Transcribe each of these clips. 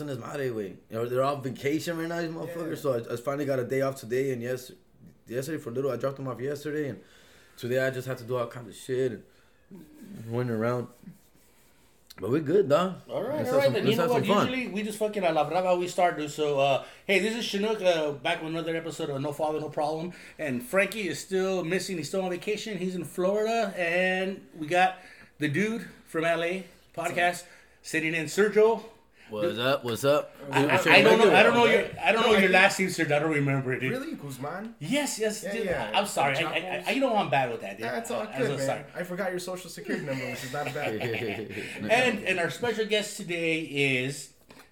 In this Mare, way. You know, they're all vacation right now, these motherfuckers. So I, I finally got a day off today, and yes, yesterday for little, I dropped them off yesterday, and today I just had to do all kinds of shit and went around. But we're good, dog. All right, Let's all right. some- Then you know what? Usually we just fucking a la brava we start. Dude. So uh, hey, this is Chinook uh, back with another episode of No Father No Problem, and Frankie is still missing. He's still on vacation. He's in Florida, and we got the dude from LA podcast sitting in Sergio. What's up? What's up? I, I, I don't know. I don't know your. I don't know your last name, sir. I don't remember it. Dude. Really, Guzman? Yes, yes. Yeah, dude. yeah. I'm sorry. I, I, Chapels? I, you know I'm bad with that. Dude. That's all I- good, man. sorry. I forgot your social security number, which is not bad. And and our special guest today is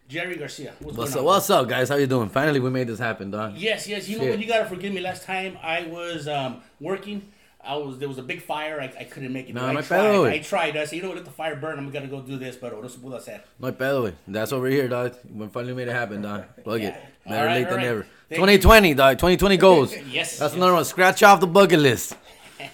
Jerry Garcia. What's, What's up? on? What's up, guys? How you doing? Finally, we made this happen, dog. Yes, yes. You know Shit. what? You gotta forgive me. Last time I was um, working, I was there was a big fire. I, I couldn't make it. No, I tried. pedo, I tried. I said, you know what? Let the fire burn. I'm gonna go do this, but no se pudo hacer. No pedo. That's over here, dog. We finally made it happen, dog. Plug it. All Better right, late than right. never. Thank 2020, dog. 2020 goals. Yes. That's yes. another one. Scratch off the bucket list.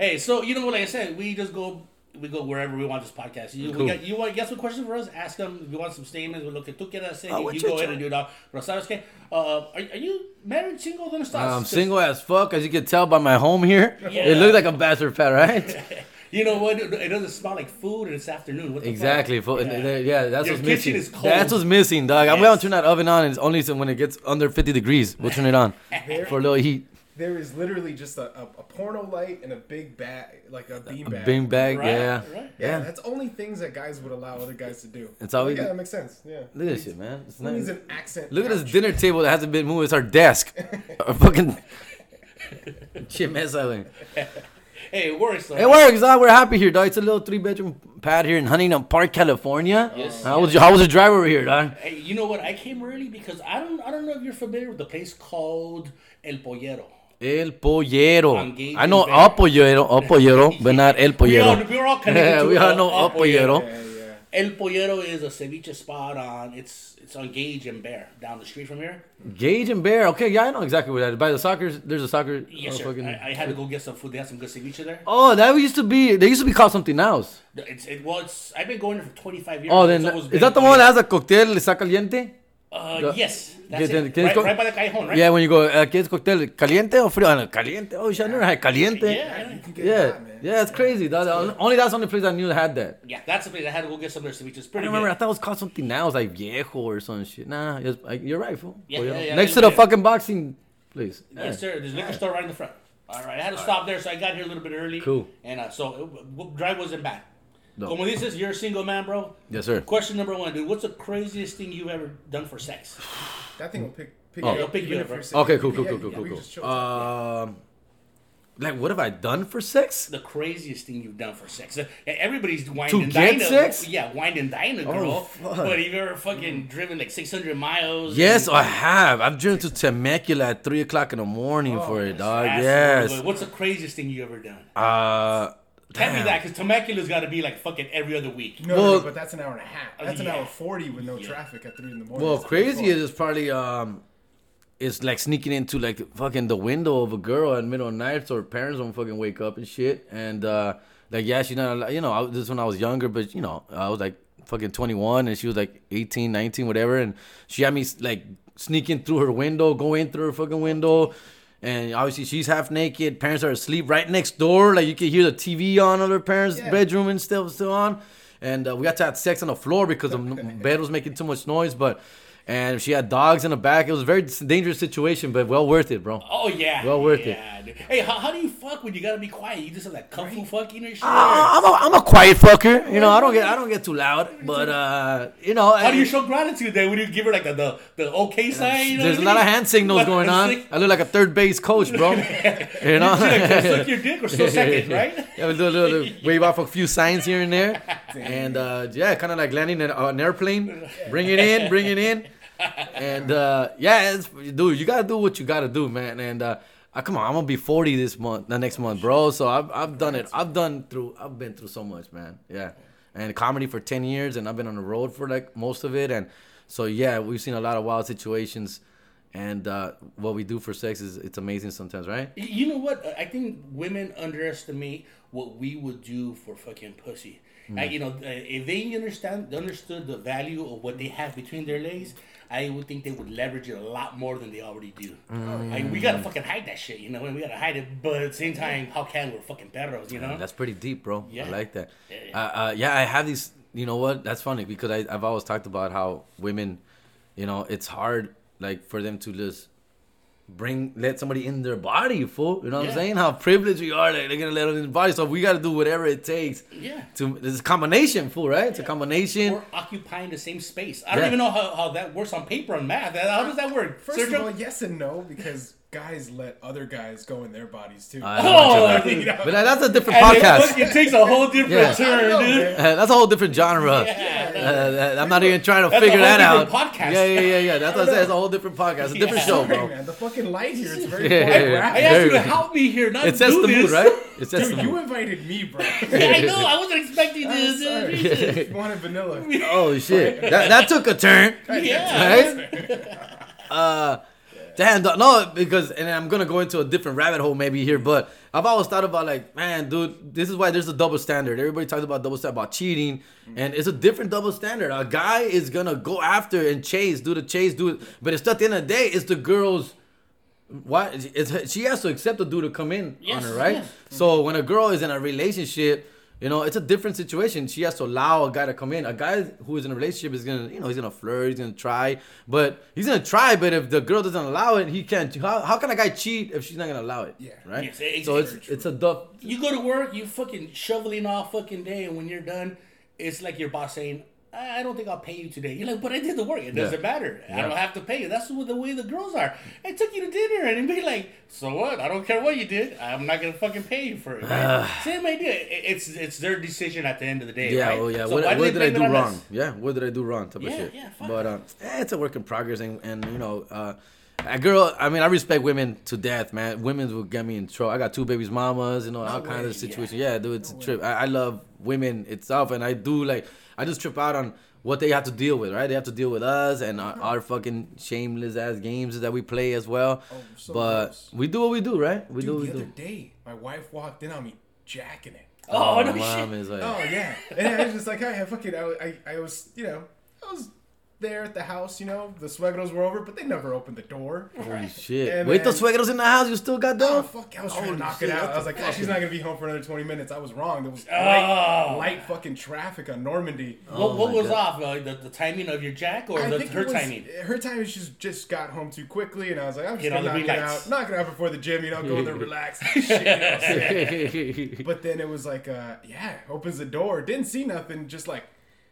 Hey, so you know what? Like I said, we just go. We go wherever we want this podcast. You, Cool. we got, you want you got some questions for us? Ask them. If you want some statements, lo que tú quieras say, Ah, you, what you you go ahead and do it. all. Pero sabes qué? Uh, are, are you married, single? ¿Dónde estás? I'm single as fuck, as you can tell by my home here. Yeah. It looks like a bachelor pad, right? You know what? It doesn't smell like food, and it's afternoon. What exactly. Fuck? Fo- Yeah, that's Your what's missing. is cold. That's what's missing, dog. I'm gonna turn that oven on. And it's only when it gets under 50 degrees. We'll turn it on for a little heat. There is literally just a, a, a porno light and a big bag, like a bean bag. Bing bag, Right, yeah. right. Yeah, Yeah. that's only things that guys would allow other guys to do. It's all we yeah, do. that makes sense. Yeah. Look at this shit, man. It's Who needs an accent? Look at this dinner table that hasn't been moved. It's our desk. Our fucking shit mess island. Hey, it works. Though. It works, dog. We're happy here, dog. It's a little three bedroom pad here in Huntington Park, California. Yes. Uh, how was how was the drive over here, dog? Hey, you know what? I came early because I don't. I don't know if you're familiar with the place called El Pollero. El pollero. I know a pollero, a pollero, but not el We all, pollero. we're all connected. Yeah, to we all know a pollero. Yeah, yeah. El Pollero is a ceviche spot on. It's it's on Gage and Bear down the street from here. Gage and Bear. Okay, yeah, I know exactly where that is. By the soccer, there's a soccer. Yes, sir. fucking- I, I had to go get some food. They had some good ceviche there. Oh, that used to be. They used to be called something else. It's it, well, it's I've been going there for 25 years. Oh, then is that the one that has a cocktail está caliente? Uh, the- yes, Yeah, that's then- it. can Right, go- right by the cajon, right? Yeah, when you go, uh, ¿qué es cóctel? ¿Caliente o frío? Caliente. Oh, shit, I never had caliente. Yeah, You Yeah, that, yeah, it's crazy. That, only that's the only place I knew that had that. yeah, that's the place I had to go get some of their ceviche. It's I pretty remember, I thought it was called something now else, like viejo or some shit. Nah, it's, like, you're right, fool. Yeah, Pollero. yeah, yeah, Next yeah, to the yeah. fucking boxing place. Yes, sir. There's a liquor store right in the front. All right, I had to stop there, so I got here a little bit early. Cool. And uh, so it, w- drive wasn't bad. No. Como dices, you're a single man, bro. Yes, sir. Question number one, dude. What's the craziest thing you've ever done for sex? That thing will pick, pick Oh. you It'll up. pick you if up, bro. Okay, cool, cool, Yeah, cool, cool, yeah, cool, cool. Um, like, what have I done for sex? The craziest thing you've done for sex. Uh, Everybody's wine To and get dine. sex? Oh, Yeah, wine and dine a girl. fuck. but have you ever fucking driven like 600 miles? Yes, and- I have. I've driven to Temecula at 3 o'clock in the morning for it, dog. That's- Yes. What's the craziest thing you ever done? Uh, Can't be that because Temecula's got to be like fucking every other week. No, no, Well- no, but that's an hour and a half. That's an hour forty with no Yeah. traffic at three in the morning. Well, It's crazy fun. is probably um, it's like sneaking into like fucking the window of a girl at middle of the night so her parents don't fucking wake up and shit. And uh, like yeah, she's not al- you know I, this is when I was younger, but you know I was like fucking 21 and she was like 18, 19, whatever, and she had me like sneaking through her window, going through her fucking window. And obviously she's half naked. Parents are asleep right next door. Like you can hear the TV on in her parents' Yeah. bedroom and still still on. And uh, we got to have sex on the floor because the bed was making too much noise. But and she had dogs in the back. It was a very dangerous situation, but well worth it, bro. Oh yeah. Well worth it. yeah, dude. Hey, how, how do you fuck when you gotta be quiet? You just have like kung fu fucking or shit. Uh, I'm a, I'm a quiet fucker. You know, I don't get I don't get too loud, but uh, you know, how do you show gratitude then? When you give her like the the, the okay sign? You know there's a what I lot of hand signals going on. Sick- I look like a third base coach, bro. You know, like, suck your dick or still second, right? Yeah, we do a little wave off a few signs here and there, and uh, yeah, kind of like landing an, an airplane. Bring it in, bring it in, and uh, yeah, it's, dude, you gotta do what you gotta do, man. And uh, uh, come on, I'm gonna be 40 this month, the next month, bro. So I've I've done it. I've done through. I've been through so much, man. Yeah, and comedy for 10 years, and I've been on the road for like most of it, and so yeah, we've seen a lot of wild situations. And uh, what we do for sex is it's amazing sometimes, right? You know what? I think women underestimate what we would do for fucking pussy. Uh, you know, uh, if they understand understood the value of what they have between their legs, I would think they would leverage it a lot more than they already do. Like, we gotta fucking hide that shit, you know, and we gotta hide it. But at the same time, how can we're fucking perros, you know? That's pretty deep, bro. Yeah. I like that. Yeah, Uh, uh, yeah, I have these. You know what? That's funny because I, I've always talked about how women, you know, it's hard like for them to just bring let somebody in their body, fool. You know what Yeah. I'm saying? How privileged we are that they're gonna let us in the body. So we got to do whatever it takes. Yeah. To this combination, fool. Right? It's a combination. We're occupying the same space. I don't even know how, how that works on paper and math. How does that work? First Sergio? of all, yes and no because guys let other guys go in their bodies too. I know Oh, you're but that's a different And podcast. fucking- it takes a whole different Yeah. turn, know, dude. Uh, that's a whole different genre. Yeah. Uh, that- I'm not even trying to That's a figure whole that out. podcast. Yeah, yeah, yeah, yeah. That's what I said. It's a whole different podcast. It's a different Yeah. show, Sorry, bro. man. The fucking light here is very Yeah. bright. I asked you to help me here, not It sets do the mood, this. right? It sets Dude, the you invited me, bro. Yeah, I know. I wasn't expecting I'm this. sorry. dude. You wanted vanilla. Oh shit, that, that took a turn, Yeah. right? Uh, damn, no, because and I'm gonna go into a different rabbit hole maybe here, but I've always thought about like, man, dude, this is why there's a double standard. Everybody talks about double standard about cheating, mm-hmm. and it's a different double standard. A guy is gonna go after and chase, do the chase, do it, but it's at the end of the day, it's the girl's. Why it's, she has to accept the dude to come in on her, right? yes. So when a girl is in a relationship, you know, it's a different situation. She has to allow a guy to come in. A guy who is in a relationship is gonna, you know, he's gonna flirt, he's gonna try, but he's gonna try. But if the girl doesn't allow it, he can't. How, how can a guy cheat if she's not gonna allow it? Yeah. right. Yes, it's so it's very it's a duff. You go to work, you fucking shoveling all fucking day, and when you're done, it's like your boss saying, I don't think I'll pay you today. You're like, but I did the work. It doesn't matter. I don't have to pay you. That's what the way the girls are. I took you to dinner and be like, so what? I don't care what you did. I'm not gonna fucking pay you for it. Right? Same idea. It's it's their decision at the end of the day. Yeah, right? oh yeah. So what what did I do wrong? us? Yeah, what did I do wrong? Type Yeah, of shit. yeah, but uh, eh, it's a work in progress, and, and you know, uh, a girl. I mean, I respect women to death, man. Women will get me in trouble. I got two babies, mamas, you know, all kinds of situations. Yeah, dude, it's a trip. I, I love women itself, and I do like. I just trip out on what they have to deal with, right? They have to deal with us and our, our fucking shameless ass games that we play as well. Oh, so but gross. we do what we do, right? We do Dude, what the we other do. day, my wife walked in on me jacking it. Oh, no oh, mom shit. is like, Oh yeah, and I was just like, I, I fucking, I, I, I was, you know, I was there at the house, you know, the suegros were over, but they never opened the door. holy shit! And Wait, the then- suegros in the house. You still got them? Oh fuck! I was trying Holy to knock shit, it out. I was like, oh, she's not gonna be home for another twenty minutes. I was wrong. There was Oh. light, light fucking traffic on Normandy. What, what was God. off? Uh, the, the timing of your jack or the, her was, timing? Her timing. She just got home too quickly, and I was like, I'm just gonna knock it out, knock it out before the gym. You know, go there, relax. Shit, you know. But then it was like, uh, yeah, opens the door, didn't see nothing, just like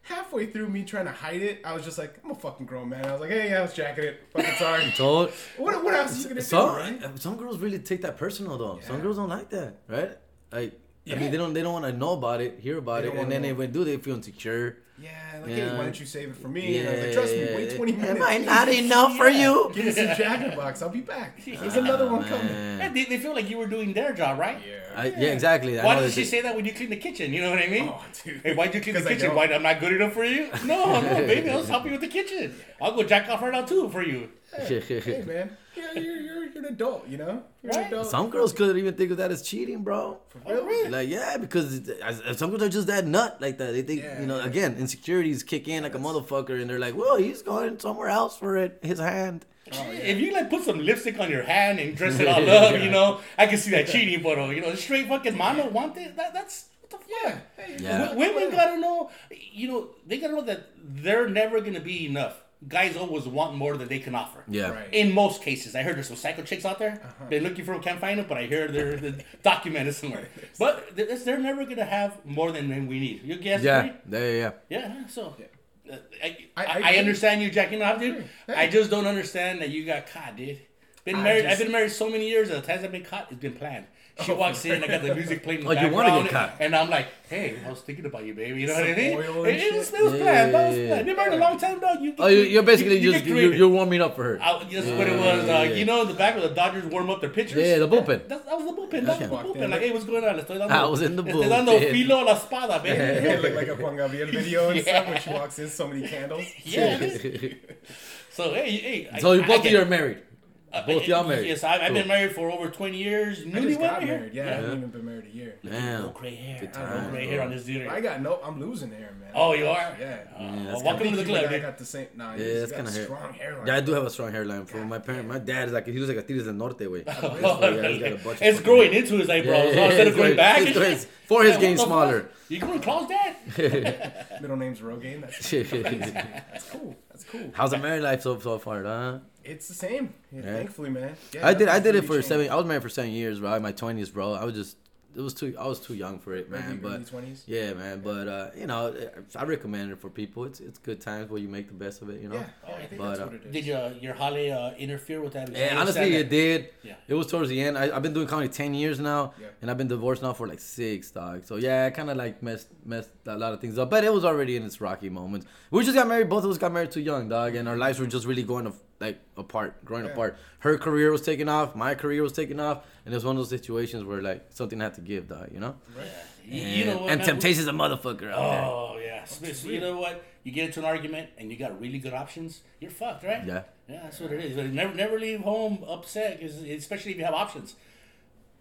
halfway through me trying to hide it, I was just like, I'm a fucking grown man. I was like, hey, I was jacking it. Fucking sorry. Told. what, what else are you gonna do, Some right? some girls really take that personal though. Some girls don't like that, right? Like I mean, they don't they don't want to know about it, hear about They it, and then wanna they know. when do they feel insecure. Yeah, like, Yeah. hey, why don't you save it for me? and I was like, trust me, wait 20 minutes. Am I not enough for you? Give me some Jack in the Box. I'll be back. There's another one ah, coming. Man. Yeah, they, they feel like you were doing their job, right? I, yeah, exactly. I Why know did she they- say that when you clean the kitchen? You know what I mean? Oh, dude. Hey, why'd you clean the kitchen? Why I'm not good enough for you? No, no, baby, I was helping you with the kitchen. I'll go jack off right now too for you. Hey, man. Yeah, you're, you're, you're an adult, you know? You're an Right. adult. Some girls couldn't even think of that as cheating, bro. Oh, really? Like yeah, because it- as- some girls are just that nut like that. They think Yeah. you know again insecurities kick in like a motherfucker, and they're like, well, he's going somewhere else for it. His hand. Oh, if you like put some lipstick on your hand and dress it all up, you know, I can see that cheating, but you know, straight fucking mano want it. That, that's what the fuck. Yeah. Hey, Yeah. W- Women gotta know, you know, they gotta know that they're never gonna be enough. Guys always want more than they can offer. Yeah. Right. In most cases, I heard there's some psycho chicks out there. Been looking for them, can't find them, but I hear they're, they're documented somewhere. But they're, they're never gonna have more than we need. You guess? Yeah. right? Yeah. Yeah. yeah. Yeah. So. uh, I, I- I, I I understand you jacking off, dude. Hey. I just don't understand that you got caught, dude. Been I married. just- I've been married so many years. and The times I've been caught, it's been planned. She walks in, I got the music playing in the Oh, you wanna background, get caught. and I'm like, "Hey, I was thinking about you, baby." You know what I mean? It, and it, was, shit. it was planned. That was Yeah, yeah, planned. Been married a long time, dog. You. Oh, you- you're basically you, just you're, you're warming up for her. I, that's what it was. Uh, you know, in the back where the Dodgers warm up their pitchers. Yeah, the bullpen. That, that was the bullpen. That was the bullpen. Like, hey, what's going on? Estoy dando, I was in the le estoy dando bullpen. filo a la espada, baby. It looked like a Juan Gabriel video and stuff when she walks in, so many candles. yeah. So hey, hey. So you both of you are married. Both y'all married. Yes, I, I've Cool. been married for over 20 years. I just Newlywed got married. Yeah, I haven't even been married a year. Damn. No gray hair. Good No time, gray bro. hair on this dude. I got no. I'm losing hair, man. Oh, you are? Yeah. Uh, that's well, welcome to the club, I got the same. Nah, Yeah, he's kinda hair. strong hairline. Yeah, I do have a strong hairline. For my parent, my dad is like he looks like a Tigres del Norte way. Oh, yeah, he's got a bunch of it's growing into his eyebrows Yeah, yeah, instead of it's going back. it's and going- shit. forehead's getting smaller. fuck? You going Claus dad? Middle name's Rogaine. That's, that's cool. That's cool. How's the married life so so far, huh? It's the same. Yeah, Yeah. Thankfully, man. Yeah, I did I did it for changed. seven. I was married for seven years, bro. In my twenties, bro. I was just it was too I was too young for it, man. Early- But early 20s? yeah, man. But uh, you know, I recommend it for people. It's it's good times where you make the best of it. You know. Yeah, yeah, I think But, that's uh, what it is. Did your your Holly uh, interfere with that? Yeah, honestly, understand it did. Yeah. It was towards the end. I, I've been doing comedy ten years now, Yeah. and I've been divorced now for like six, dog. So yeah, I kind of like messed messed a lot of things up. But it was already in its rocky moments. We just got married. Both of us got married too young, dog, and our lives were just really going to, like apart, growing Yeah. apart. Her career was taking off, my career was taking off, and it was one of those situations where like something had to give, dog. You know. that? You, And, you know what? and man? temptation's a motherfucker out there. Oh yeah. So you know what? You get into an argument and you got really good options. You're fucked, right? Yeah. Yeah, that's what it is. But never, never leave home upset, especially if you have options.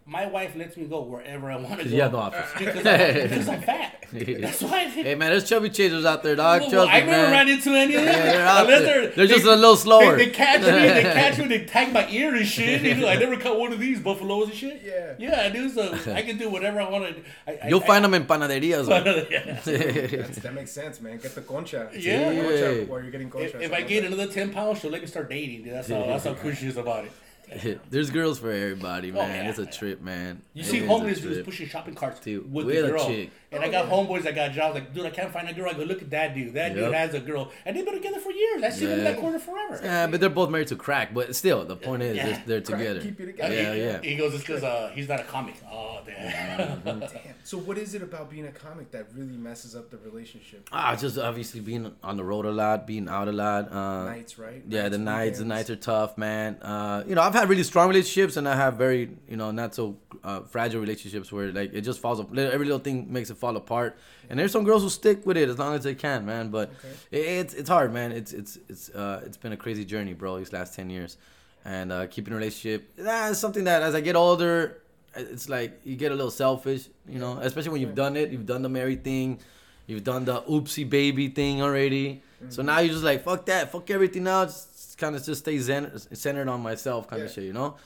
My wife lets me go wherever I want to go. you have no options. because, I'm, because I'm fat. That's why. Hey man, there's chubby chasers out there, dog. Well, Trust I never man. ran into any of them. Yeah, they're out Unless there. they're, They're just they- a little slower. They, they catch me, they catch me, they tag my ear and shit. You know, I never caught one of these buffaloes and shit. Yeah. Yeah, I do. So I can do whatever I want to. I, I, You'll I, find them in panaderias. güey. yeah. That's, that makes sense, man. Get the concha. Yeah. Get the concha while you're getting concha. If, if I gain another ten pounds, she'll let me start dating. Dude. That's how that's how cool she is about it. There's girls for everybody, oh, man. Oh, yeah. It's a trip, man. You It see homeless dudes pushing shopping carts Dude, with, with the a girl. chick. And Oh, I got yeah. homeboys that got jobs like, dude, I can't find a girl. I go, look at that dude. That dude has a girl, and they've been together for years. I see them in that corner forever. Yeah, but they're both married to crack. But still, the point is, Yeah. they're, they're Crack, together. keep you together. Yeah, yeah. He goes, it's because uh, he's not a comic. Oh, damn. Damn. So what is it about being a comic that really messes up the relationship? Ah, just obviously being on the road a lot, being out a lot. Uh, nights, right? Yeah, the nights, the weekends. nights are tough, man. Uh, you know, I've had really strong relationships, and I have very, you know, not so uh, fragile relationships where like it just falls. ap- Every little thing makes it fall apart. And there's some girls who stick with it as long as they can, man. But it, it's it's hard, man. It's it's it's uh, it's been a crazy journey, bro. These last ten years, and uh, keeping a relationship. That's something that as I get older, it's like you get a little selfish, you know. Especially when you've done it, you've done the married thing, you've done the oopsie baby thing already. So now you're just like, fuck that, fuck everything now. Just kind of just stay zen- centered on myself, kind Yeah. of shit, you know.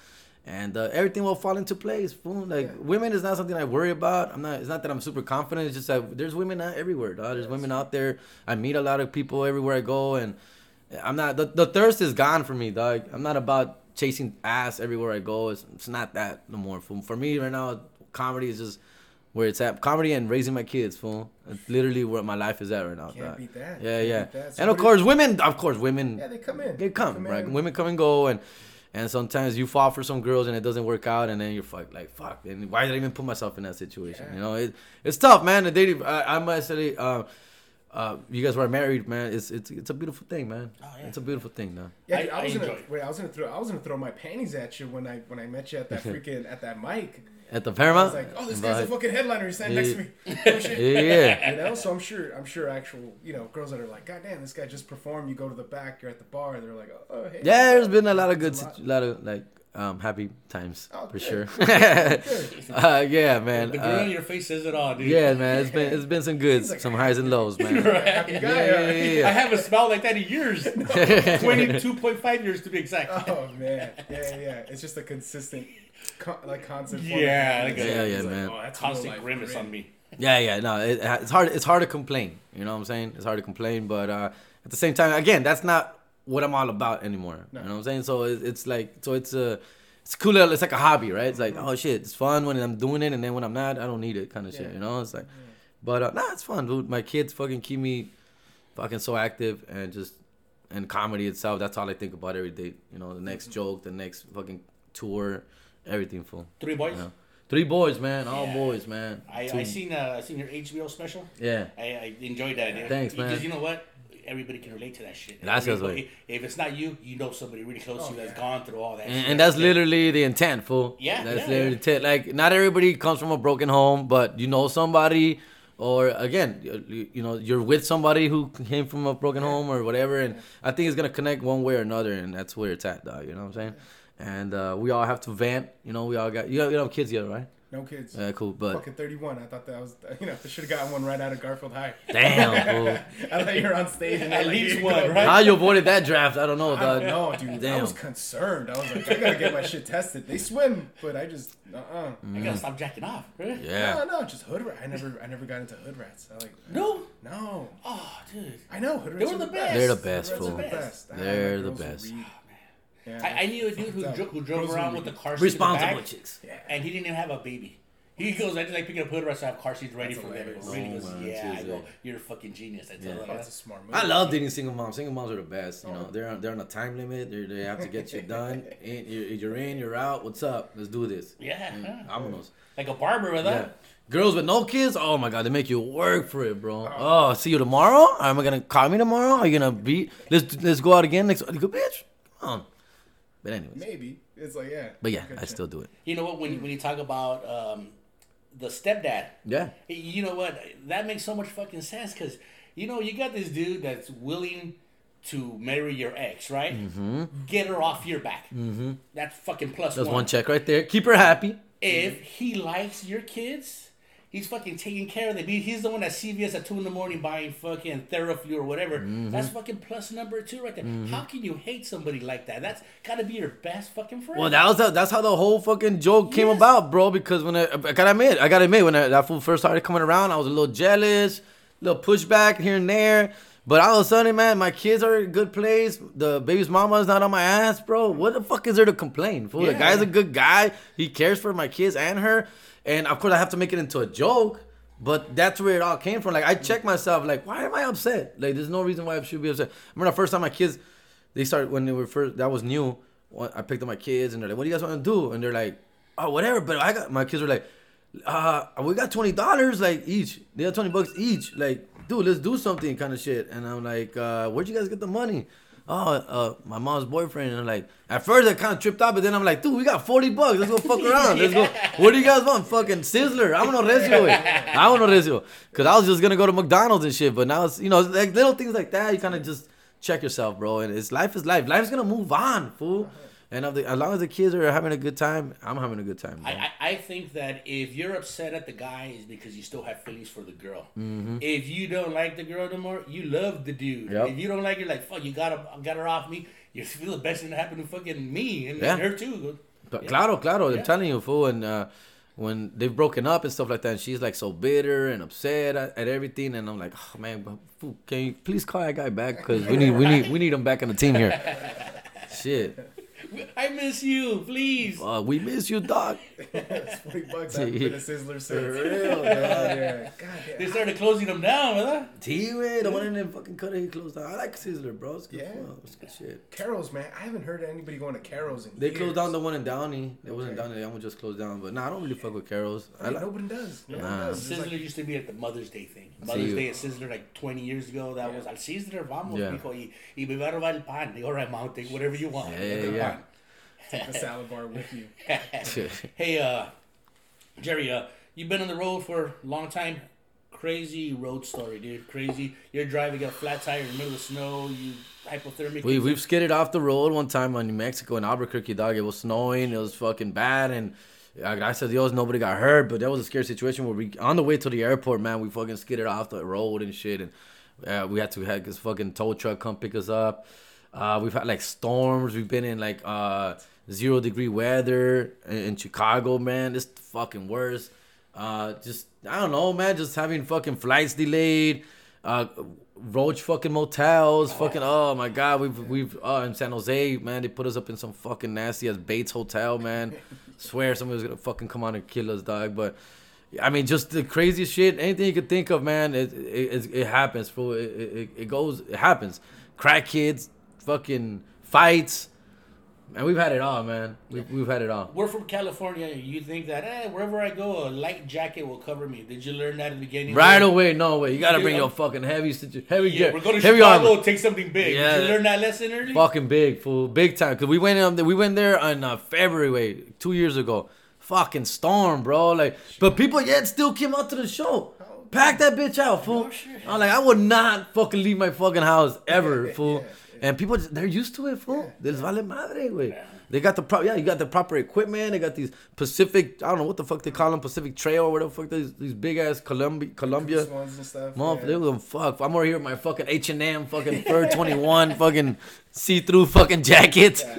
And uh, everything will fall into place. Fool. Like Yeah. women is not something I worry about. I'm not. It's not that I'm super confident. It's just that there's women out everywhere. Dog. There's women out there. I meet a lot of people everywhere I go, and I'm not. The, the thirst is gone for me, dog. I'm not about chasing ass everywhere I go. It's, it's not that no more. For, for me right now, comedy is just where it's at. Comedy and raising my kids, fool. It's literally where my life is at right now. Can't dog. beat that. Yeah, Can't yeah. that. So And of course, women. Of course, women. Yeah, they come in. They come, right? in. Women come and go, and and sometimes you fall for some girls and it doesn't work out, and then you're fuck, like fuck. And why did I even put myself in that situation? Yeah. You know, it, it's tough, man. The dating, I, I must say, uh, uh, you guys were married, man. It's it's it's a beautiful thing, man. Oh, yeah. It's a beautiful thing, though. Yeah, I- dude, I, I was gonna wait. I was gonna throw. I was gonna throw my panties at you when I when I met you at that freaking at that mic. At the I Paramount. was like, oh, this guy's a fucking headliner. He's standing next to me. Yeah, yeah. You know, so I'm sure, I'm sure actual, you know, girls that are like, God damn, this guy just performed. You go to the back, you're at the bar. They're like, oh, hey. Yeah, there's been a lot of good, It's a lot. situ- lot of like um happy times Oh, for good. sure. Uh, yeah, man. the girl Uh, in your face says it all, dude. yeah, man. It's been it's been some good, He's like- some highs and lows, man. Right. Happy guy. Yeah, yeah, yeah. I haven't smelled like that in years. 22.5 years to be exact. Oh man, yeah, yeah, yeah. It's just a consistent, con- like constant. Yeah, like a- Yeah, yeah, It's like, man. oh, that's Constant grimace grin. on me. Yeah, yeah, no, it, it's hard. It's hard to complain. You know what I'm saying? It's hard to complain, but uh, at the same time, again, that's not what I'm all about anymore. No. You know what I'm saying? So it, it's like, so it's a, it's cool. It's like a hobby, right? It's like, oh shit, it's fun when I'm doing it, and then when I'm not, I don't need it, kind of shit. You know? It's like, but uh, nah, it's fun, dude. My kids fucking keep me, fucking so active, and just, and comedy itself. That's all I think about every day. You know, the next Mm-hmm. joke, the next fucking tour, everything full. Three boys. Yeah. Three boys, man. All Yeah. boys, man. I, Two- I seen uh, I seen your HBO special. Yeah. I, I enjoyed that. dude. Thanks, man. Because you know what? Everybody can relate to that shit. That's just Everybody- If it's not you, you know somebody really close to you Oh, that's yeah. gone through all that. And, shit. and that's literally the intent, fool. Yeah, that's yeah, literally the intent. Like, not everybody comes from a broken home, but you know somebody, or again, you, you know, you're with somebody who came from a broken home or whatever, and I think it's gonna connect one way or another, and that's where it's at, dog. You know what I'm saying? and uh, we all have to vent. You know, we all got you. Got, you don't have kids yet, right? No kids. Yeah, cool. But Fucking 31. I thought that was, you know, I should have gotten one right out of Garfield High. damn, fool. I thought you were on stage and At they're like, least "Here you one, go." right? how you avoided that draft? I don't know, I don't know, dude. I was concerned. I was like, I gotta get my shit tested. They swim, but I just, uh, uh I gotta stop jacking off. Right? Mm. Yeah. No, no, just hood rat. I never, I never got into hood rats. I like, No. no. Oh, dude. I know hood They rats were are the best. They're the Hood best, rats are fool. the best. They're the best. Read. Yeah. I, I knew a dude who, dro- who drove Girls around with the read. car seat in the Responsible back, chicks. and he didn't even have a baby. He goes, I just like picking up hood rats. I have car seats ready That's for them. hilarious. And he Oh, goes, man, yeah. I seriously. go, you're a fucking genius. I tell Yeah. him. That's a smart move. I love dating single moms. Single moms are the best. You know, Oh. they're on, they're on a time limit. They're, they have to get you done. In, you're, you're in, you're out. What's up? Let's do this. Yeah. Mm, huh. Vámonos. Like a barber with Yeah. that. Girls with no kids, oh my god, they make you work for it, bro. Oh, see you tomorrow. Am I gonna call me tomorrow? Are you gonna be? Let's let's go out again next. You go, bitch. Come on. But anyways, Maybe it's like yeah. but yeah, Good I still do it. You know what? When, when you talk about um, the stepdad, Yeah. you know what? That makes so much fucking sense because, you know, you got this dude that's willing to marry your ex, right? Mm-hmm. Get her off your back. Mm-hmm. That's fucking plus That's one. one check right there. Keep her happy. If he likes your kids, he's fucking taking care of them. He- He's the one at CVS at 2 in the morning buying fucking Theraflu or whatever. Mm-hmm. That's fucking plus number two right there. How can you hate somebody like that? That's got to be your best fucking friend. Well, that was the, that's how the whole fucking joke came Yes. about, bro. Because when I, I gotta admit, I gotta admit, when I, that fool first started coming around, I was a little jealous, a little pushback here and there. But all of a sudden, man, my kids are in a good place. The baby's mama is not on my ass, bro. What the fuck is there to complain? Fool, the guy's a good guy. He cares for my kids and her. And of course, I have to make it into a joke. But that's where it all came from. Like I check myself, like, why am I upset? Like, there's no reason why I should be upset. Remember the first time my kids, they started when they were first. That was new. I picked up my kids, and they're like, "What do you guys want to do?" And they're like, "Oh, whatever." But I got my kids were like, "Uh, we got twenty dollars like each. They got twenty bucks each. Like, dude, let's do something, kind of shit." And I'm like, uh, "Where'd you guys get the money?" Oh, uh, my mom's boyfriend. And I'm like, at first I kind of tripped out, but then I'm like, dude, we got 40 bucks. Let's go fuck around. Let's go. What do you guys want? Fucking Sizzler. I want no recio. güey. I want no recio. Because I was just going to go to McDonald's and shit. But now it's, you know, like little things like that. You kind of just check yourself, bro. And it's life is life. Life's going to move on, fool. And of the, as long as the kids are having a good time, I'm having a good time. I, I, I think that if you're upset at the guy, is because you still have feelings for the girl. Mm-hmm. If you don't like the girl no more, you love the dude. Yep. If you don't like her, like fuck, you got her, got her off me. You feel the best thing that happened to fucking me and, Yeah. and her too. But Claro, claro. Yeah. I'm telling you, fool. And uh, when they've broken up and stuff like that, and she's like so bitter and upset at, at everything, and I'm like, oh man, fool, can you please call that guy back? Because we need, we need, we need him back on the team here. Shit, I miss you, please. uh, we miss you, dog. It's 40 bucks. I've been a sizzler since. real, yeah. God They started closing them down, huh? T way, the one in them fucking cut he closed down. I like Sizzler, bro. It's good. Yeah. Yeah. It's good shit. Carrows, man. I haven't heard anybody going to Carrows in They years. closed down the one in Downey. It wasn't Okay. Downey. That one just closed down. But nah, I don't really fuck with Carrows. I Hey, like. nobody does. Nobody Nah. does. Sizzler like, used to be at the Mother's Day thing. Mother's Sí. Day at Sizzler like 20 years ago. That was al Sizzler, vamos, Yeah. mijo, y, y me va a robar el pan. Digo, all right, mom, take whatever you want. Yeah, Take yeah. Pan." take the salad bar with you. hey, uh, Jerry, uh, you've been on the road for a long time. Crazy road story, dude. Crazy. You're driving a flat tire in the middle of the snow. You hypothermic. We we've skidded off the road one time on New Mexico in Albuquerque, dog. It was snowing. It was fucking bad, and uh, gracias a Dios nobody got hurt. But that was a scary situation where we on the way to the airport, man. We fucking skidded off the road and shit, and uh, we had to have this fucking tow truck come pick us up. Uh, we've had like storms. We've been in like uh, zero degree weather in, Chicago, man. This fucking worse. Uh, just I don't know, man. Just having fucking flights delayed. Uh, roach fucking motels. Fucking oh my god. We've we've uh, in San Jose, man. They put us up in some fucking nasty ass Bates hotel, man. Swear somebody was gonna fucking come on and kill us, dog. But I mean, just the craziest shit. Anything you could think of, man. It it, it, it happens, bro. It, it, it goes. It happens. Crack kids, fucking fights. Man, we've had it all, man. We've, we've had it all. We're from California. You think that eh, wherever I go, a light jacket will cover me. Did you learn that at the beginning? Right away, no way. You gotta Yeah. bring your fucking heavy, heavy, Yeah, gear, we're going to heavy Chicago. armor. Take something big. Yeah. Did you learn that lesson early? Fucking big, fool, big time. Cause we went um, we went there in uh, February, two years ago. Fucking storm, bro. Like, but people yet still came out to the show. Pack that bitch out, fool. I'm like, I would not fucking leave my fucking house ever, fool. And people, just, they're used to it, fool. They les vale madre, güey. They got the pro- yeah, you got the proper equipment. They got these Pacific, I don't know what the fuck they call them, Pacific Trail or whatever the fuck these these big ass Columbia, Columbia. And stuff. Motherfucker, yeah. they don't fuck. I'm over here with my fucking H and M, fucking Fur 21, fucking see through fucking jackets.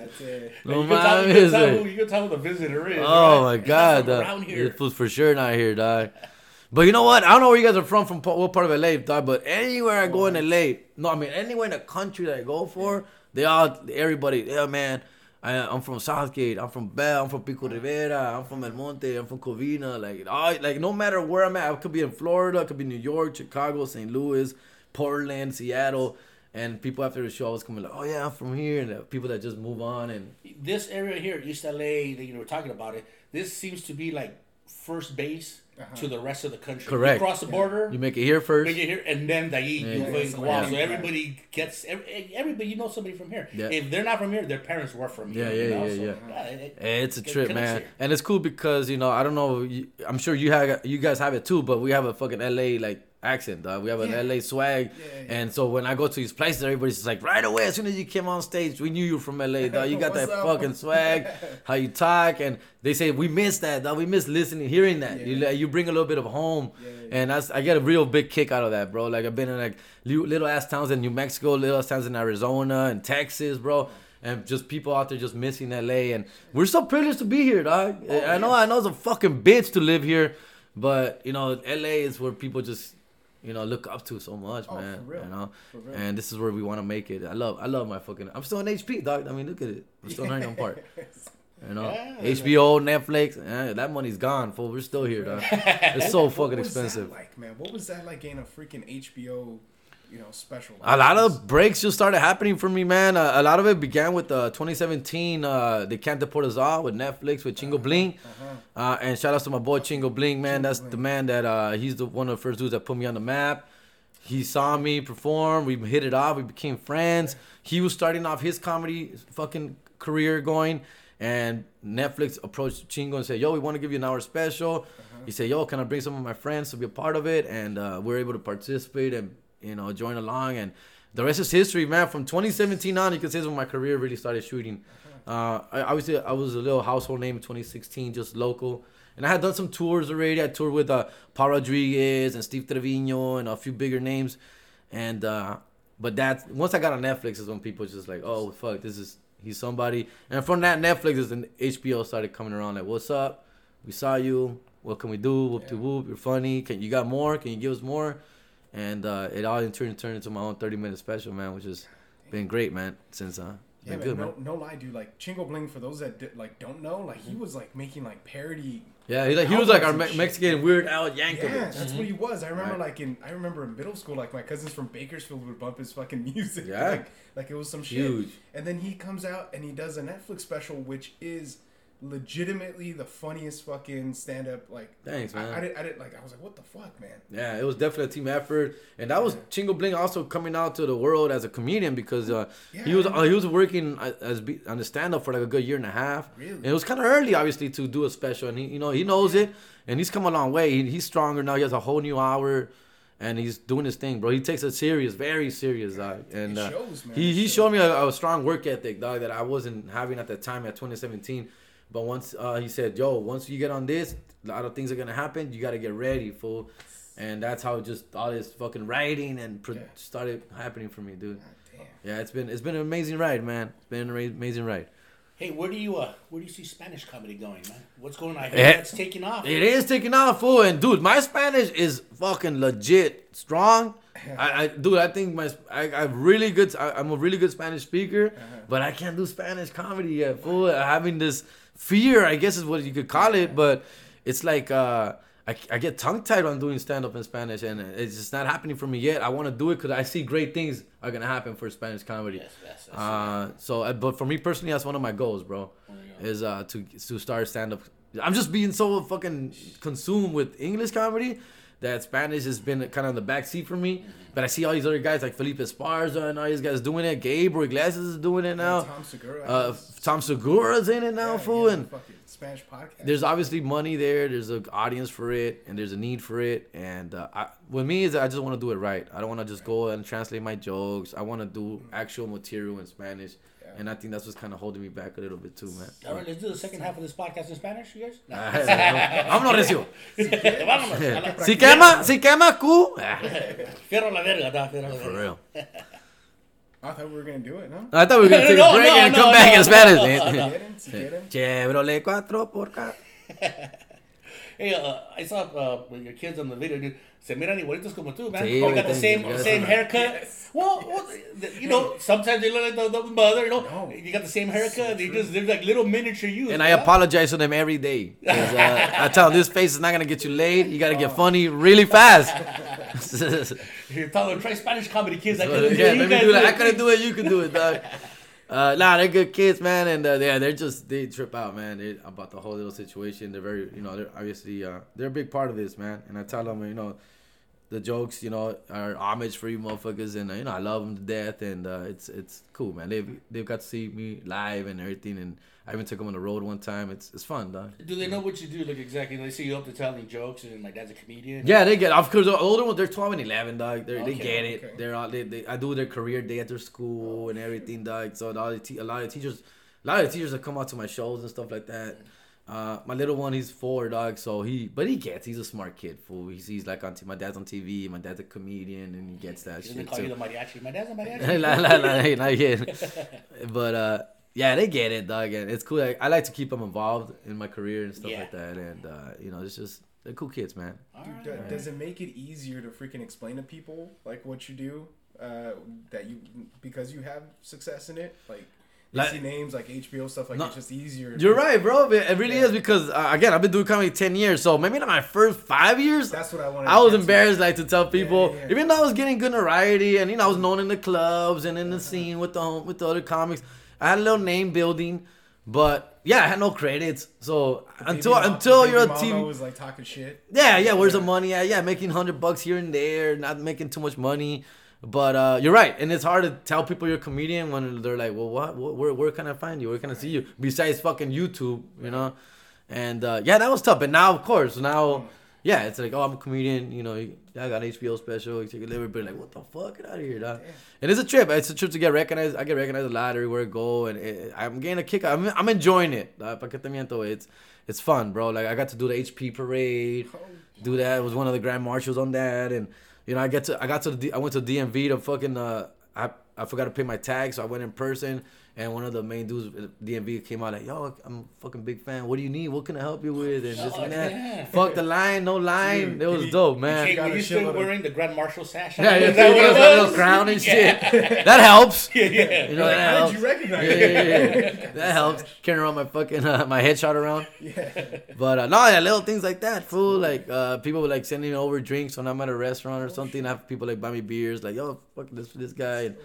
No you, can tell, you, can tell eh. who, you can tell who the visitor is. Oh right? my god, here. it was for sure not here, dog. But you know what? I don't know where you guys are from, from what part of LA, dog. But anywhere I go in LA, no, I mean anywhere in the country that I go for, they all, everybody, yeah, man. I, I'm from Southgate. I'm from Bell. I'm from Pico Rivera. I'm from El Monte. I'm from Covina. Like, all, like no matter where I'm at, I could be in Florida. I could be New York, Chicago, St. Louis, Portland, Seattle. And people after the show always coming like, oh yeah, I'm from here. And people that just move on and this area here, East LA, that you know, we're talking about it. This seems to be like first base to the rest of the country. Correct. You cross the border, you make it here first. bring it here, and then the you Yeah, fucking yeah, go out. So everybody gets every, everybody. You know somebody from here. Yeah. If they're not from here, their parents were from here. Yeah, you yeah, know? yeah, so, yeah. it- It's a it trip, connects man, here. and it's cool because you know I don't know. I'm sure you have you guys have it too, but we have a fucking LA like accent, dog. We have an Yeah. LA swag, Yeah, yeah. and so when I go to these places, everybody's just like right away as soon as you came on stage, we knew you were from LA, dog. You got that up? fucking swag, how you talk, and they say we miss that, dog. We miss listening, hearing that. You you bring a little bit of home, and that's I get a real big kick out of that, bro. Like I've been in like little ass towns in New Mexico, little ass towns in Arizona and Texas, bro. And just people out there just missing LA, and we're so privileged to be here, dog. Oh, I know, I know, it's a fucking bitch to live here, but you know, LA is where people just, you know, look up to so much, Oh, man. for real. You know, and this is where we want to make it. I love, I love my fucking. I'm still in HP, dog. I mean, look at it. I'm still in Huntington Park. You know, Yeah. HBO, Netflix, eh, that money's gone, fool. We're still here, dog. It's so What fucking expensive. like, man, what was that like getting a freaking HBO, you know, special? A lot of breaks just started happening for me, man. Uh, a lot of it began with uh, 2017, uh, the Can't Deport Us All with Netflix with Chingo Bling. Uh, and shout out to my boy Chingo Bling, man. That's the man that uh, he's the one of the first dudes that put me on the map. He saw me perform. We hit it off. We became friends. He was starting off his comedy fucking career going, and Netflix approached Chingo and said, "Yo, we want to give you an hour special." He said, "Yo, can I bring some of my friends to be a part of it?" And uh, we're able to participate and you know join along. And the rest is history, man. From 2017 on, you can say is when my career really started shooting. Uh, I, obviously, I was a little household name in 2016, just local. And I had done some tours already. I toured with uh, Paul Rodriguez and Steve Trevino and a few bigger names. And uh, but that once I got on Netflix is when people just like, oh fuck, this is he's somebody. And from that Netflix is when HBO started coming around like, what's up? We saw you. What can we do? Whoop de whoop. You're funny. Can you got more? Can you give us more? And uh, it all in turn turned into my own 30 minute special, man, which has been great, man. Since uh, Yeah, been man, good, no, man. no lie, dude. Like Chingo Bling, for those that did, like don't know, like he was like making like parody. Yeah, he like he was like our Me- Mexican Weird Al Yeah, Yankovic. that's what he was. I remember Right. like in I remember in middle school, like my cousins from Bakersfield would bump his fucking music. Yeah. like, like it was some shit. Huge. And then he comes out and he does a Netflix special, which is legitimately the funniest fucking stand up. Like, Thanks, I, man. I, did, I did like I was like, what the fuck, man? Yeah, it was definitely a team effort, and that was Chingo Bling also coming out to the world as a comedian because uh, he was uh, he was working as be, on the stand up for like a good year and a half. Really? And it was kind of early, obviously, to do a special, and he you know he knows it, and he's come a long way. He, he's stronger now. He has a whole new hour. And he's doing his thing, bro. He takes it serious, very serious, dog. And uh, shows, man. he he showed me a, a strong work ethic, dog, that I wasn't having at that time at 2017. But once uh, he said, "Yo, once you get on this, a lot of things are gonna happen. You gotta get ready, fool." And that's how just all this fucking writing and pro- Yeah. started happening for me, dude. God damn. Yeah, it's been it's been an amazing ride, man. It's been an amazing ride. Hey, where do you uh, where do you see Spanish comedy going, man? What's going on? I hear Eh, that's taking off. It is taking off, fool. And dude, my Spanish is fucking legit strong. I, I dude, I think my I, I'm really good. I, I'm a really good Spanish speaker, but I can't do Spanish comedy yet, fool. Having this fear, I guess is what you could call it, but it's like uh, I, I get tongue tied on doing stand up in Spanish, and it's just not happening for me yet. I want to do it because I see great things are gonna happen for Spanish comedy. Yes, yes, yes. Uh, so, uh, but for me personally, that's one of my goals, bro, is uh to to start stand up. I'm just being so fucking consumed with English comedy that Spanish has been kind of in the back seat for me. But I see all these other guys like Felipe Esparza and all these guys doing it. Gabriel Iglesias is doing it now. Tom Segura. Uh, Tom Segura's in it now, yeah, fool. And Spanish podcast. there's obviously money there. There's an audience for it, and there's a need for it. And uh, I, with me is I just want to do it right. I don't want to just go and translate my jokes. I want to do actual material in Spanish, and I think that's what's kind of holding me back a little bit too, man. All right, let's do the second half of this podcast in Spanish, you guys. No. Vámonos, Recio. Vámonos. Si quema, si quema, cu. Ah, Fierro la verga, da, fierro la For real. I thought we were gonna do it, no? I thought we were gonna take No, a break no, and no, come back no, in Spanish. no, man. no. Get him, si quieren. Chevrolet cuatro por car. Hey, uh, I saw uh, with your kids on the video, dude. Se miran igualitos como tú, man. Sí, you got the thank same you, yes. same haircut. Well, well, you know, sometimes they look like the, the mother. You know, No. you got the same haircut. They just they're like little miniature you. And I apologize to them every day. Uh, I tell them this face is not gonna get you laid. You gotta get funny really fast. You're telling them try Spanish comedy, kids. I yeah, couldn't do let it. You me do that. do I it. couldn't do it. You can do it, dog. Uh, nah, they're good kids, man, and uh, yeah, they're just they trip out, man. They, about the whole little situation. They're very, you know, they're obviously uh, they're a big part of this, man. And I tell them, you know, the jokes, you know, are homage for you motherfuckers, and uh, you know, I love them to death, and uh, it's it's cool, man. They've they've got to see me live and everything, and I even took them on the road one time. It's it's fun, dog. Do they know what you do? Like exactly, they see you up to telling jokes, and like dad's a comedian. Yeah, they get. Of course, the older ones they're twelve and eleven, dog. They're, they get it. okay. They're all. They, they, I do their career day at their school and everything, dog. So a lot of te- a lot of teachers, a lot of teachers that come out to my shows and stuff like that. Uh, my little one, he's four, dog. So he, but he gets. He's a smart kid, fool. He sees like on t- my dad's on TV. My dad's a comedian, and he gets that He doesn't shit call you the mariachi. My dad's a mariachi. la, la, la, hey, not yet. But uh, yeah, they get it, dog. And it's cool. Like, I like to keep them involved in my career and stuff Yeah. like that. And uh, you know, it's just they're cool kids, man. Dude, do- does it make it easier to freaking explain to people like what you do? Uh, that you because you have success in it, like. You Like- see names like HBO stuff like No, it's just easier. You're right, bro. It really Yeah. is because uh, again, I've been doing comedy ten years, so maybe not my first five years. That's what I wanted. I was get to. embarrassed like to tell people, yeah, yeah. even though I was getting good notoriety and you know I was known in the clubs and in the scene with the with the other comics. I had a little name building, but yeah, I had no credits. So until mom- until you're a TV, was like talking shit. yeah, yeah. Where's the money at? Yeah, making hundred bucks here and there, not making too much money. But uh, you're right, and it's hard to tell people you're a comedian when they're like, "Well, what? where, where can I find you? Where can I see you?" Besides fucking YouTube, you know. And uh, yeah, that was tough. But now, of course, now, yeah, it's like, oh, I'm a comedian. You know, I got an HBO special. Everybody like, what the fuck? Get out of here, dog. And it's a trip. It's a trip to get recognized. I get recognized a lot everywhere I go, and it, I'm getting a kick. I'm, I'm enjoying it. Pa' que te miento, It's it's fun, bro. Like I got to do the HP parade do that. It was one of the grand marshals on that, and you know I get to I got to the D, I went to DMV to fucking uh I I forgot to pay my tag, so I went in person, and one of the main dudes at DMV came out like, "Yo, I'm a fucking big fan. What do you need? What can I help you with?" And this Oh, and that. yeah. Fuck the line, no line. Dude, it was he- dope, man. got were you still shitload of- wearing the Grand Marshal sash? Yeah, yeah, Is that what yeah, that little crown and Yeah. shit. That helps. Yeah, yeah. You know that How helps. did you recognize Yeah, it? yeah, yeah. That helps. Carrying around my fucking uh, my headshot around. Yeah. But uh, no, yeah, little things like that, fool. Like uh, people were like sending me over drinks when I'm at a restaurant or something. I have people like buy me beers, like yo, fuck this this guy, and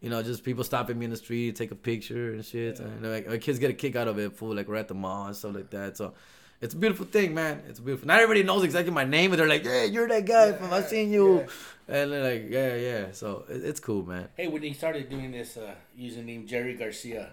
you know, just people stopping me in the street, take a picture and shit. And, you know, like, my kids get a kick out of it, fool. Like we're at the mall and stuff like that. So it's a beautiful thing, man. It's beautiful. Not everybody knows exactly my name, but they're like, yeah, you're that guy from I seen you, and they're like, yeah, yeah. So it, it's cool, man. Hey, when he started doing this uh, username Jerry Garcia,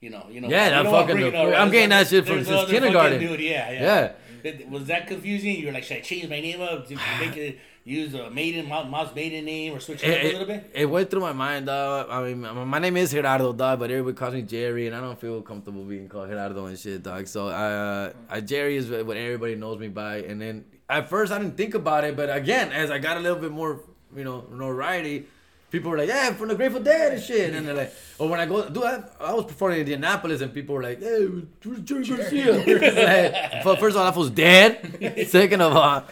you know, you know, Yeah, that fucking- up, I'm getting that shit from since other kindergarten. Dude, yeah, yeah. Yeah. Did- Was that confusing? You were like, should I change my name up? to Make it use a maiden, mo- mom's maiden name, or switch it up a little bit? it went through my mind, dog. I mean, my, my name is Gerardo, dog, but everybody calls me Jerry, and I don't feel comfortable being called Gerardo and shit, dog. So, uh, I, Jerry is what everybody knows me by. And then at first, I didn't think about it, but again, as I got a little bit more, you know, notoriety, people were like, "Yeah, from the Grateful Dead and shit." And they're like, or when I go, do I, I was performing in Indianapolis, and people were like, "Hey, who's Jerry Garcia?" like, first of all, that fool's dead. Second of all.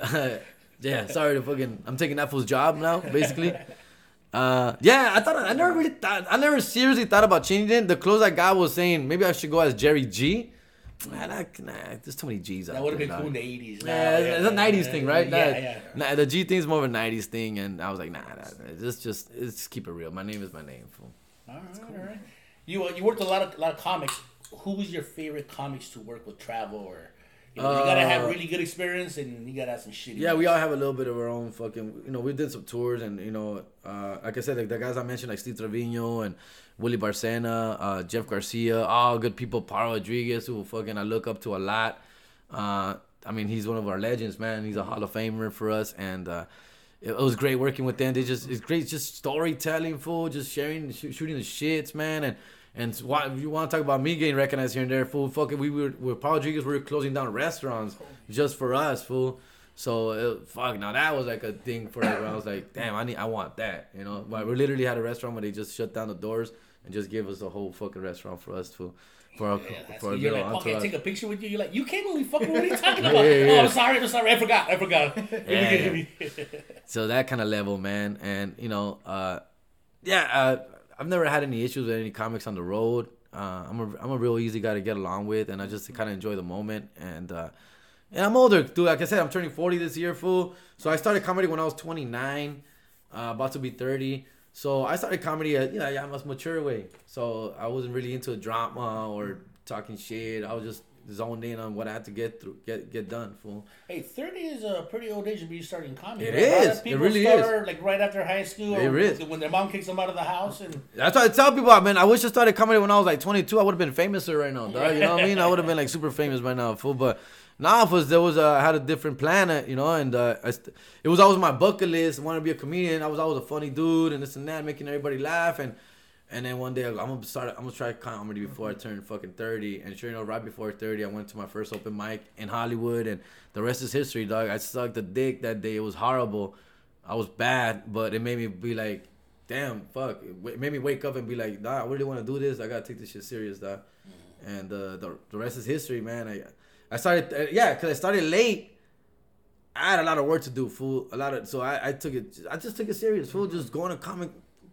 yeah, sorry to fucking. I'm taking that fool's job now, basically. Uh, yeah, I thought I never really thought I never seriously thought about changing it. The clothes I got was saying maybe I should go as Jerry G. Nah, nah, nah there's too many G's. That out would have been cool in the 80s. Yeah, now, it's a '90s thing, right? Yeah, Nah, yeah. Nah, the G thing's more of a '90s thing, and I was like, nah, nah, just, just, just keep it real. My name is my name, fool. All right, cool. all right. You uh, you worked a lot of lot of comics. Who was your favorite comics to work with? Travel or You, know, you gotta have Uh, really good experience, and you gotta have some shitty. Yeah, we all have a little bit of our own fucking. You know, we did some tours, and you know, uh, like I said, like the guys I mentioned, like Steve Trevino and Willie Barcena, uh, Jeff Garcia, all good people. Paul Rodriguez, who fucking I look up to a lot. Uh, I mean, he's one of our legends, man. He's a Hall of Famer for us, and uh, it, it was great working with them. They just it's great, just storytelling, fool, just sharing, sh- shooting the shits, man, and. And why, you want to talk about me getting recognized here and there, fool, fucking, we were with Paul Rodriguez, we were closing down restaurants just for us, fool. So it, fuck, now that was like a thing for like, where I was like, damn, I need, I want that, you know. But we literally had a restaurant where they just shut down the doors and just gave us the whole fucking restaurant for us to, for our, Yeah, for what you're like, okay, entourage. take a picture with you. You're like, you with me, fucking. What are you talking about? Yeah, yeah, Oh. I'm sorry, I'm sorry. I forgot. I forgot. Yeah, so that kind of level, man, and you know, uh, yeah, uh, I've never had any issues with any comics on the road. Uh, I'm a I'm a real easy guy to get along with, and I just kind of enjoy the moment. And uh, and I'm older, dude. Like I said, I'm turning 40 this year, fool. So I started comedy when I was 29, uh, about to be 30. So I started comedy, at, you know, yeah, much mature way. So I wasn't really into drama or talking shit. I was just zoned in on what I had to get through, get get done, fool. Hey, 30 is a pretty old age to be starting comedy. It right? A is. It People really start, like right after high school. It or is. When their mom kicks them out of the house. and That's why I tell people, man. I wish I started comedy when I was like 22. I would have been famous right now, dog. You know what I mean? I would have been like super famous by now, fool. But now, nah, was there was uh, I had a different planet, you know, and uh, I st- it was always my bucket list. I want to be a comedian. I was always a funny dude and this and that, making everybody laugh. And and then one day I'm gonna start. I'm gonna try comedy before I turn fucking 30. And sure, you know, right before 30, I went to my first open mic in Hollywood, and the rest is history, dog. I sucked the dick that day. It was horrible. I was bad, but it made me be like, damn, fuck. It made me wake up and be like, nah, I really want to do this. I gotta take this shit serious, dog. And uh, the the rest is history, man. I I started, uh, yeah, cause I started late. I had a lot of work to do, fool. A lot of so I, I took it. I just took it serious, fool. Just going to comic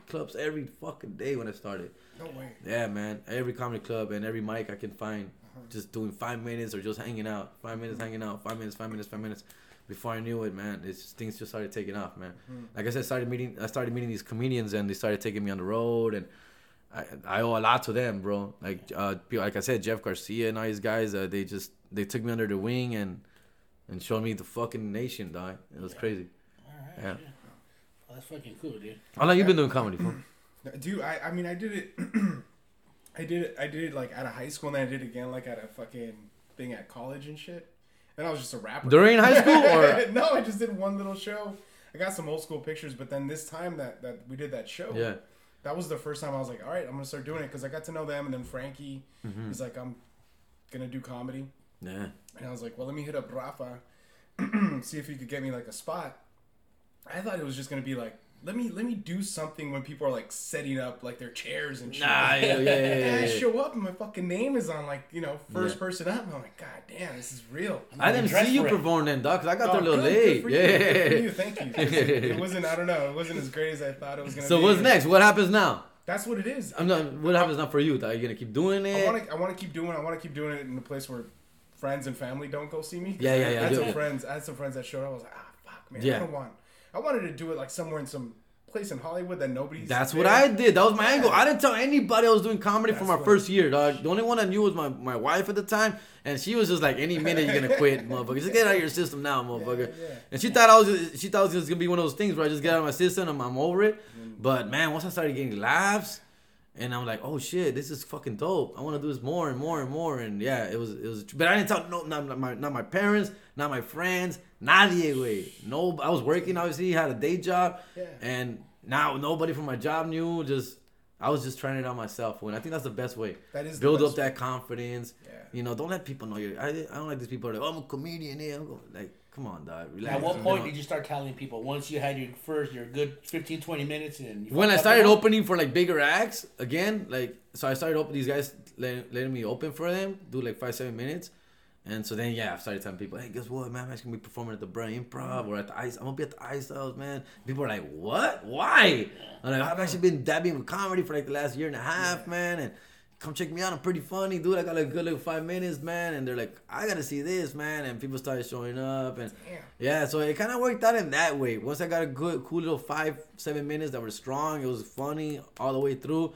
clubs every fucking day when I started. No way. Yeah, man. Every comedy club and every mic I can find, just doing five minutes or just hanging out. Five minutes hanging out. Five minutes. Five minutes. Five minutes. Before I knew it, man, it's just, things just started taking off, man. Like I said, I started meeting. I started meeting these comedians, and they started taking me on the road, and I, I owe a lot to them, bro. Like uh, people- like I said, Jeff Garcia and all these guys, uh, they just they took me under the wing and and showed me the fucking nation, dog. It was crazy. All right. Yeah. That's fucking cool, dude. How long you been doing comedy, for? Dude, I, I mean, I did it. I did it. I did it like out of high school, and then I did it again like at a fucking thing at college and shit. And I was just a rapper. During high school, or no, I just did one little show. I got some old school pictures, but then this time that that we did that show, yeah, that was the first time I was like, all right, I'm gonna start doing it because I got to know them, and then Frankie, Mm-hmm. he's like, I'm gonna do comedy, yeah. and I was like, well, let me hit up Rafa, see if he could get me like a spot. I thought it was just gonna be like, let me let me do something when people are like setting up like their chairs and shit. Nah, yeah, yeah, yeah, And yeah, I show up and my fucking name is on like you know first Yeah. person up. And I'm like, God damn, this is real. I didn't see you for it. perform then, dog, 'cause I got there a Oh, little good, late. good for you, yeah. good for you, Thank you. It wasn't. I don't know. It wasn't as great as I thought it was gonna be. So be. what's next? What happens now? That's what it is. I'm not. What happens now for you? Are you gonna keep doing I it? want to. I want to keep doing. I want to keep doing it in a place where friends and family don't go see me. Yeah, yeah, I, yeah, I had yeah, some yeah. friends. I had some friends that showed up. I was like, ah, fuck, man. Yeah. I don't want. I wanted to do it like somewhere in some place in Hollywood that nobody's. That's there. what I did. That was my Yeah. angle. I didn't tell anybody I was doing comedy for That's my what- first year, dog. The only one I knew was my, my wife at the time, and she was just like, "Any minute you're gonna quit, motherfucker. Just get out of your system now, motherfucker." Yeah, yeah. And she thought I was. She thought it was gonna be one of those things where I just get out of my system and I'm over it. Mm-hmm. But man, once I started getting laughs, and I'm like, "Oh shit, this is fucking dope. I want to do this more and more and more." And yeah, it was it was. But I didn't tell no, not my not my parents, not my friends, nadie, way. No, I was working. Obviously, had a day job, Yeah. and now nobody from my job knew. Just I was just trying it out myself, and I think that's the best way. That is the build best up that confidence. Yeah. You know, don't let people know you. I, I don't like these people. Are like, oh, I'm a comedian. Yeah, I'm like, come on, dog. Relax. At what You point know? did you start telling people? Once you had your first, your good 15, 20 minutes, and you when I started opening for like bigger acts again, like so I started open these guys letting, letting me open for them, do like five seven minutes, and so then yeah, I started telling people, hey, guess what, man, I'm actually gonna be performing at the Brea Improv or at the Ice. I'm gonna be at the Ice House, man. People are like, what? Why? I'm like, I've actually been dabbing with comedy for like the last year and a half, man, and. Come check me out. I'm pretty funny, dude. I got like a good like five minutes, man. And they're like, I gotta see this, man. And people started showing up, and Damn. yeah, so it kind of worked out in that way. Once I got a good, cool little five, seven minutes that were strong, it was funny all the way through.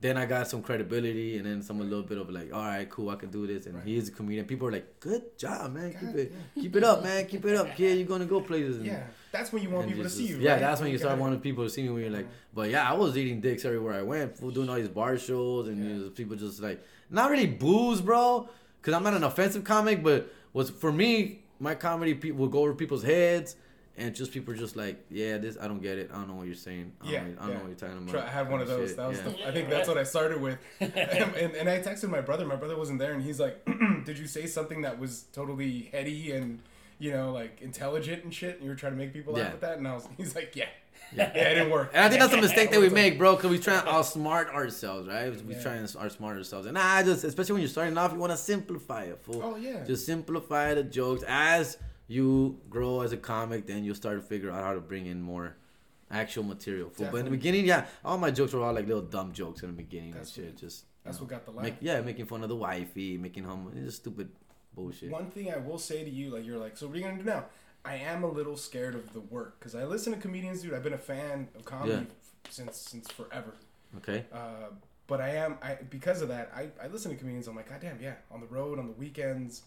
Then I got some credibility, and then some a little bit of like, all right, cool, I can do this, and Right. he is a comedian. People are like, good job, man, keep it, yeah. keep it up, man, keep it up, kid. You're gonna go places. And, Yeah, that's when you want people to see you. Yeah, right? that's when you start wanting people to see me. When you're like, but yeah, I was eating dicks everywhere I went, doing all these bar shows, and Yeah. you know, people just like, not really booze, bro, because I'm not an offensive comic, but was for me, my comedy people will go over people's heads. And just people are just like, yeah, this I don't get it. I don't know what you're saying. I don't, Yeah, know, I don't yeah. know what you're talking about. Try- I had one of Shit, those. That was yeah. the, I think that's what I started with. and, and, and I texted my brother. My brother wasn't there, and he's like, "Did you say something that was totally heady and you know like intelligent and shit?" And you were trying to make people laugh Yeah. with that, and I was, he's like, "Yeah, yeah, it didn't work." And I think that's a mistake that we make, bro, because we try to outsmart ourselves, right? We Yeah. try and outsmart ourselves. And nah, just especially when you're starting off, you want to simplify it, fool. Oh, yeah. Just simplify the jokes. As you grow as a comic, then you'll start to figure out how to bring in more actual material. But in the beginning, yeah, all my jokes were all like little dumb jokes in the beginning That's and what- Just That's you what got the laugh. make, yeah, making fun of the wifey, making home, just stupid bullshit. One thing I will say to you, like you're like, so what are you gonna do now? I am a little scared of the work because I listen to comedians, dude. I've been a fan of comedy Yeah. f- since since forever. Okay. Uh, but I am I because of that I, I listen to comedians. I'm like, God damn, yeah, on the road on the weekends,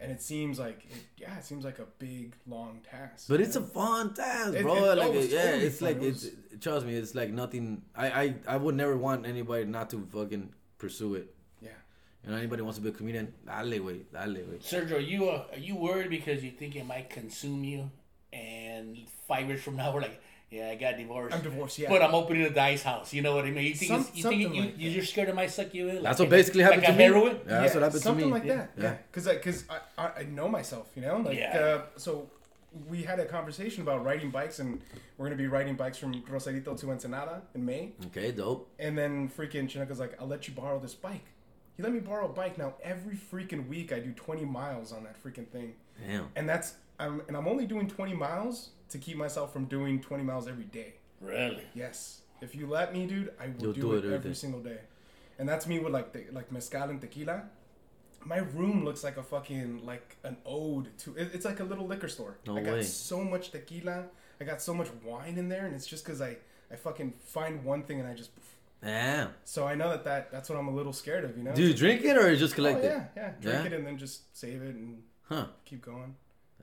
and it seems like it, yeah, it seems like a big long task. But you it's a fun task, It- bro. it- like, it's yeah, totally it's fun. like It it's. Trust me, it's like nothing. I, I I would never want anybody not to fucking pursue it. yeah. You know, anybody wants to be a comedian, I lay dale, way, dale, way. Sergio, are you uh, are you worried because you think it might consume you, and five years from now we're like, yeah, I got divorced. I'm divorced. Yeah. But I'm opening a dice house. You know what I mean? You think, Some, you think like you, that. you're scared it might suck you in? Like That's what a- basically happened like to a me. heroin? Yeah, that's what happened to me. something like yeah. that. Yeah. Yeah, because because I, I I know myself, you know, like Yeah. uh, so we had a conversation about riding bikes, and we're gonna be riding bikes from Rosarito to Ensenada in May. Okay, dope. And then freaking Chinoca's like, I'll let you borrow this bike. He let me borrow a bike. Now every freaking week I do 20 miles on that freaking thing, Damn. and that's I'm and I'm only doing 20 miles to keep myself from doing 20 miles every day. Really? Yes, if you let me, dude, I will You'll do, do it, it every every day. single day. And that's me with like the, like mezcal and tequila. My room looks like a fucking like an ode to. it- It's like a little liquor store. No I got way. so much tequila. I got so much wine in there, and it's just because I I fucking find one thing and I just. Damn. So I know that, that that's what I'm a little scared of, you know. Do you drink it or you just Oh, collect it? yeah, yeah. Drink Yeah? it and then just save it and Huh. keep going.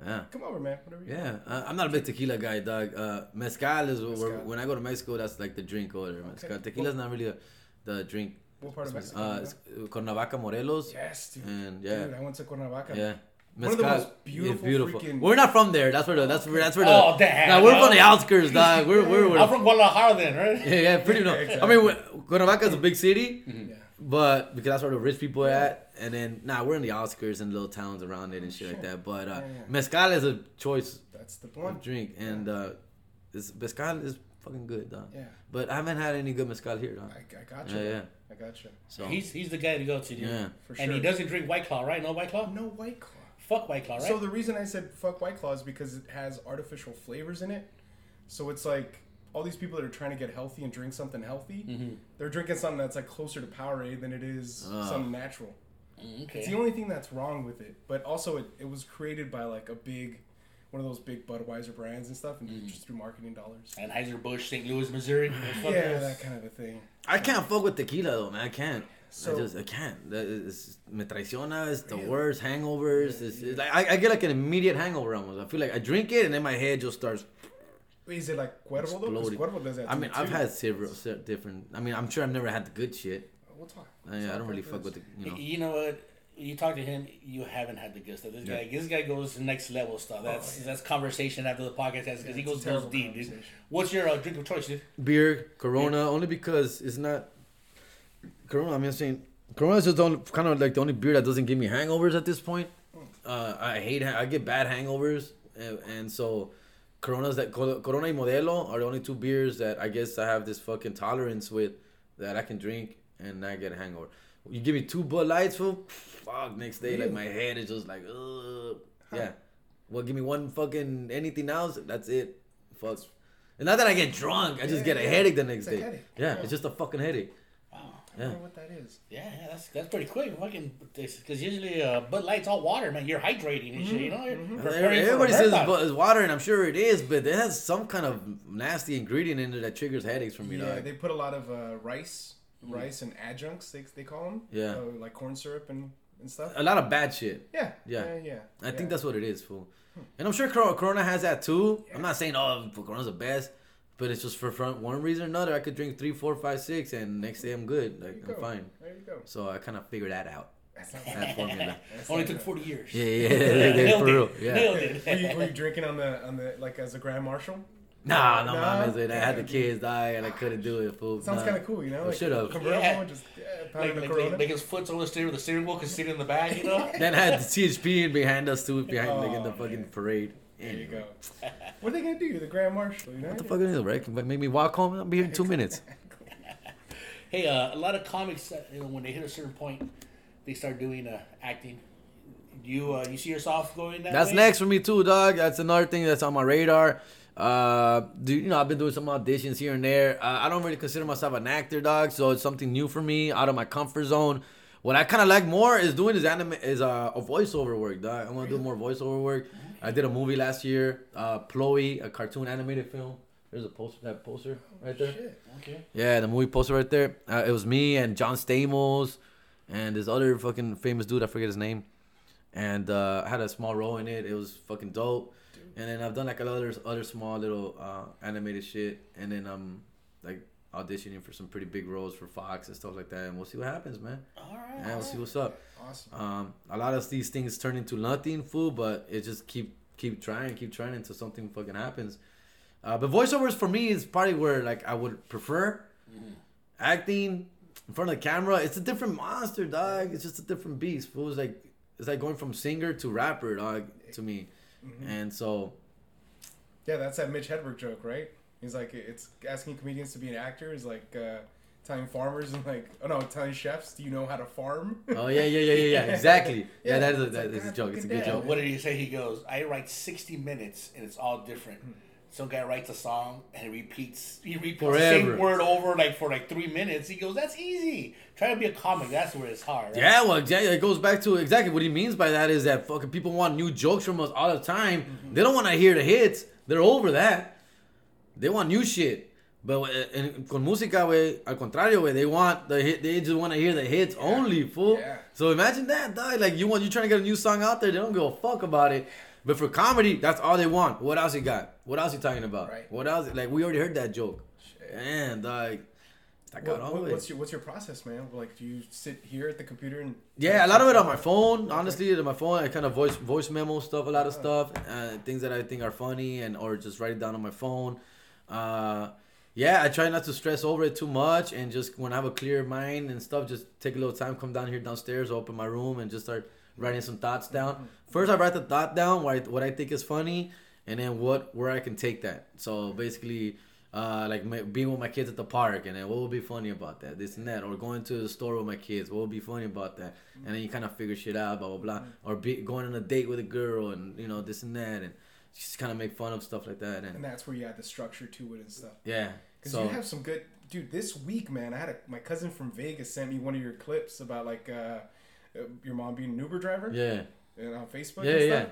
Yeah. Come over, man. Whatever. You Yeah, uh, I'm not a big tequila guy, dog. Uh, mezcal is where, when I go to Mexico, that's like the drink there. Mezcal. Tequila's not really a, the drink. What part of Mexico? Uh, it's? Cuernavaca, Morelos. yes, dude. and yeah. Dude, I went to Cuernavaca. Yeah. One of the most is beautiful beautiful. freaking- We're not from there. That's where the that's where that's where the. Oh, damn, Nah, we're no. from the outskirts, dog. We're we're. we're I'm from Guadalajara then, right? yeah, yeah, pretty. No, Exactly. I mean, Cuernavaca is a big city, Yeah. but because that's where the rich people are at. And then, nah, we're in the outskirts and little towns around it and shit like that. But uh, Yeah, yeah. mezcal is a choice That's the of one. drink, and uh, this mezcal is fucking good, dog. Yeah. But I haven't had any good mezcal here, dog. I, I got you. Yeah, yeah. I got you. So He's he's the guy to go to, dude. yeah, For sure. And he doesn't drink White Claw, right? No White Claw? No White Claw. Fuck White Claw, right? So the reason I said fuck White Claw is because it has artificial flavors in it. So it's like all these people that are trying to get healthy and drink something healthy, Mm-hmm. they're drinking something that's like closer to Powerade than it is Ah. something natural. Mm, It's the only thing that's wrong with it. But also, it, it was created by like a big, one of those big Budweiser brands and stuff, and Mm. just through marketing dollars. And Anheuser Busch, St. Louis, Missouri. Yeah, fuckers. that kind of a thing. I can't fuck with tequila though, man. I can't. So- I just I can't. That is, me traiciona. It's the Really? worst. Hangovers. It's, it's like I, I get like an immediate hangover almost. I feel like I drink it and then my head just starts. Wait, is it like Cuervo though? Cuervo does that. I mean, I've too. had several different. I mean, I'm sure I've never had the good shit. We'll talk. I, I don't really fuck with the. You know. You know what? You talk to him, you haven't had the good stuff. This guy, this guy goes next level stuff. That's that's conversation after the podcast because he goes goes deep, dude. What's your uh, drink of choice, dude? Beer, Corona, only because it's not. Corona. I mean, I'm saying Corona is just the only, kind of like the only beer that doesn't give me hangovers at this point. Uh, I hate. I get bad hangovers, and, and so Coronas that Corona y Modelo are the only two beers that I guess I have this fucking tolerance with that I can drink and not get a hangover. You give me two Bud Lights, fool. Fuck, next day like my head is just like, ugh. Yeah. Well, give me one fucking anything else. That's it. Fuck. And not that I get drunk. I just Yeah, get a yeah. headache the next It's a day. headache. Yeah, Yeah. it's just a fucking headache. Wow, I Yeah. don't know what that is. Yeah, yeah, that's that's pretty quick. Fucking, because usually uh, Bud Light's all water, man. You're hydrating and shit. You know, You're preparing for a Mm-hmm. Everybody says marathon. it's, it's water, and I'm sure it is, but it has some kind of nasty ingredient in it that triggers headaches for me. Yeah, dog. they put a lot of uh, rice rice and adjuncts. They, they call them. Yeah. Uh, like corn syrup and, and stuff. A lot of bad shit. Yeah. Yeah. Yeah. Yeah. I think that's what it is, fool. And I'm sure Corona has that too. I'm not saying oh Corona's the best, but it's just for for one reason or another. I could drink three, four, five, six, and next day I'm good. Like I'm go. fine. There you go. So I kind of figured that out. That formula. Only took 40 years. Yeah, yeah, yeah, yeah, for real. Yeah. Were, you, were you drinking on the on the like as a grand marshal? Nah, no, No? mames, man. I had the kids die and I couldn't do it, fool. Sounds Nah. kind of cool, you know. I Like should've. convertible, Yeah. just yeah, Like, like, like, like his foot's on the steering, the steering wheel can sit in the bag, you know? Then I had the CHP in behind us too, behind like in the Oh, fucking man. parade. there you go. What are they gonna do? You're the grand marshal, you know. What the fuck is it, right? Can make me walk home? I'll be here in two minutes. Hey, uh, a lot of comics, uh, you know, when they hit a certain point, they start doing uh, acting. You uh, you see yourself going that That's way? next for me too, dog. That's another thing that's on my radar. Uh, do you know I've been doing some auditions here and there. Uh, I don't really consider myself an actor, dog. So it's something new for me, out of my comfort zone. What I kind of like more is doing is anime is uh, a voiceover work, dog. I want to do more voiceover work. I did a movie last year, uh, Chloe, a cartoon animated film. There's a poster, that poster right there. Shit. Okay. Yeah, the movie poster right there. Uh, it was me and John Stamos and this other fucking famous dude. I forget his name. And uh, I had a small role in it. It was fucking dope. And then I've done like a lot of other small little uh, animated shit. And then I'm like auditioning for some pretty big roles for Fox and stuff like that. And we'll see what happens, man. All right. Yeah, we'll see what's up. Awesome. Um, a lot of these things turn into nothing, fool. But it just keep keep trying, keep trying until something fucking happens. Uh, but voiceovers for me is probably where like I would prefer acting in front of the camera. It's a different monster, dog. It's just a different beast. Fool. It's like it's like going from singer to rapper, dog, to me. And so Yeah, that's that Mitch Hedberg joke, right? He's like, it's asking comedians to be an actor is like uh, telling farmers and like, oh no, telling chefs, do you know how to farm? Oh yeah, yeah, yeah, yeah, yeah. Exactly. Yeah, Yeah, that is a, that like, is a joke. It's a good joke. what did he say? He goes, I write 60 minutes and it's all different. Some guy writes a song and he repeats he repeats the same word over like for like three minutes. He goes, That's easy. Try to be a comic, that's where it's hard. right? Yeah, well, yeah, it goes back to exactly what he means by that is that fucking people want new jokes from us all the time. Mm-hmm. They don't want to hear the hits. They're over that. They want new shit. But uh, en- con música, güey, al contrario, güey, they want the hit. They just want to hear the hits only, fool. Yeah. So imagine that, dog. Like you want, you trying to get a new song out there. They don't give a fuck about it. But for comedy, that's all they want. What else you got? What else you talking about? Right. What else? Like we already heard that joke. And like, I got What, all what- what's your what's your process, man? Like, do you sit here at the computer and Yeah, a lot of it on my phone. Honestly, on my phone, I kind of voice voice memo stuff, a lot of stuff, uh, things that I think are funny, and or just write it down on my phone. Uh, yeah, I try not to stress over it too much, and just when I have a clear mind and stuff, just take a little time, come down here downstairs, open my room, and just start writing some thoughts down. First, I write the thought down, what I, what I think is funny, and then what where I can take that. So basically. Uh, like my, being with my kids at the park, and then what would be funny about that, this and that, or going to the store with my kids, what would be funny about that, and then you kind of figure shit out, blah blah blah, or be, going on a date with a girl, and you know this and that, and just kind of make fun of stuff like that, and and that's where you add the structure to it and stuff. yeah, Because so you have some good, dude. This week, man, I had a, my cousin from Vegas sent me one of your clips about like uh, uh, your mom being an Uber driver. yeah, And on Facebook. yeah, and yeah, stuff.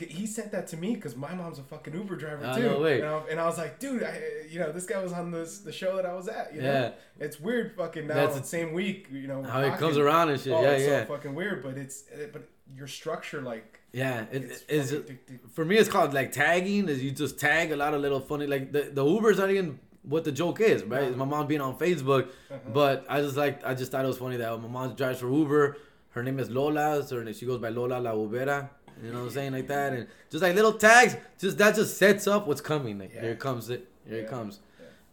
yeah, He sent that to me because my mom's a fucking Uber driver too. no way. And, I, and I was like, dude, I, you know, this guy was on this the show that I was at. You know? Yeah. It's weird, fucking now. That's the same week, you know. how it comes around and shit, Oh, yeah, it's yeah, so fucking weird, but it's but your structure, like, yeah. Fucking addictive. for me, it's called like tagging. Is you just tag a lot of little funny like the the Uber's not even what the joke is, right? It's my mom being on Facebook, Uh-huh. but I just like I just thought it was funny that my mom drives for Uber. Her name is Lola, so she goes by Lola La Ubera. You know what I'm saying, like that, and just like little tags, just that just sets up what's coming. Like Yeah. here comes it, here it Yeah. comes.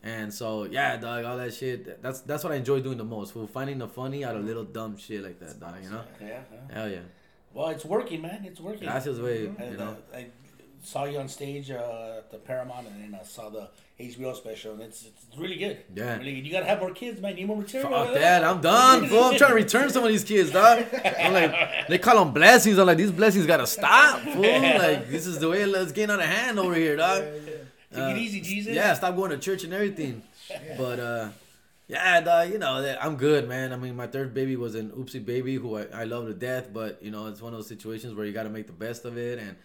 And so yeah, dog, all that shit. That's that's what I enjoy doing the most. Fool, finding the funny out of little dumb shit like that, dog. You know? Yeah, yeah. Hell yeah. Well, it's working, man. It's working. Gracias, way. And, You know. uh, I saw you on stage uh, at the Paramount, and then I saw the HBO special, and it's, it's really good. Yeah. Really good. You gotta have more kids, man. You need more material. Fuck that, I'm done, fool. I'm trying to return some of these kids, dog. I'm like, they call them blessings. I'm like, these blessings gotta stop, fool. Like, this is the way it's getting out of hand over here, dog. Take it easy, Jesus. Yeah, stop going to church and everything. But uh, yeah, dog, you know, I'm good, man. I mean, my third baby was an oopsie baby who I, I love to death, but you know, it's one of those situations where you got to make the best of it, and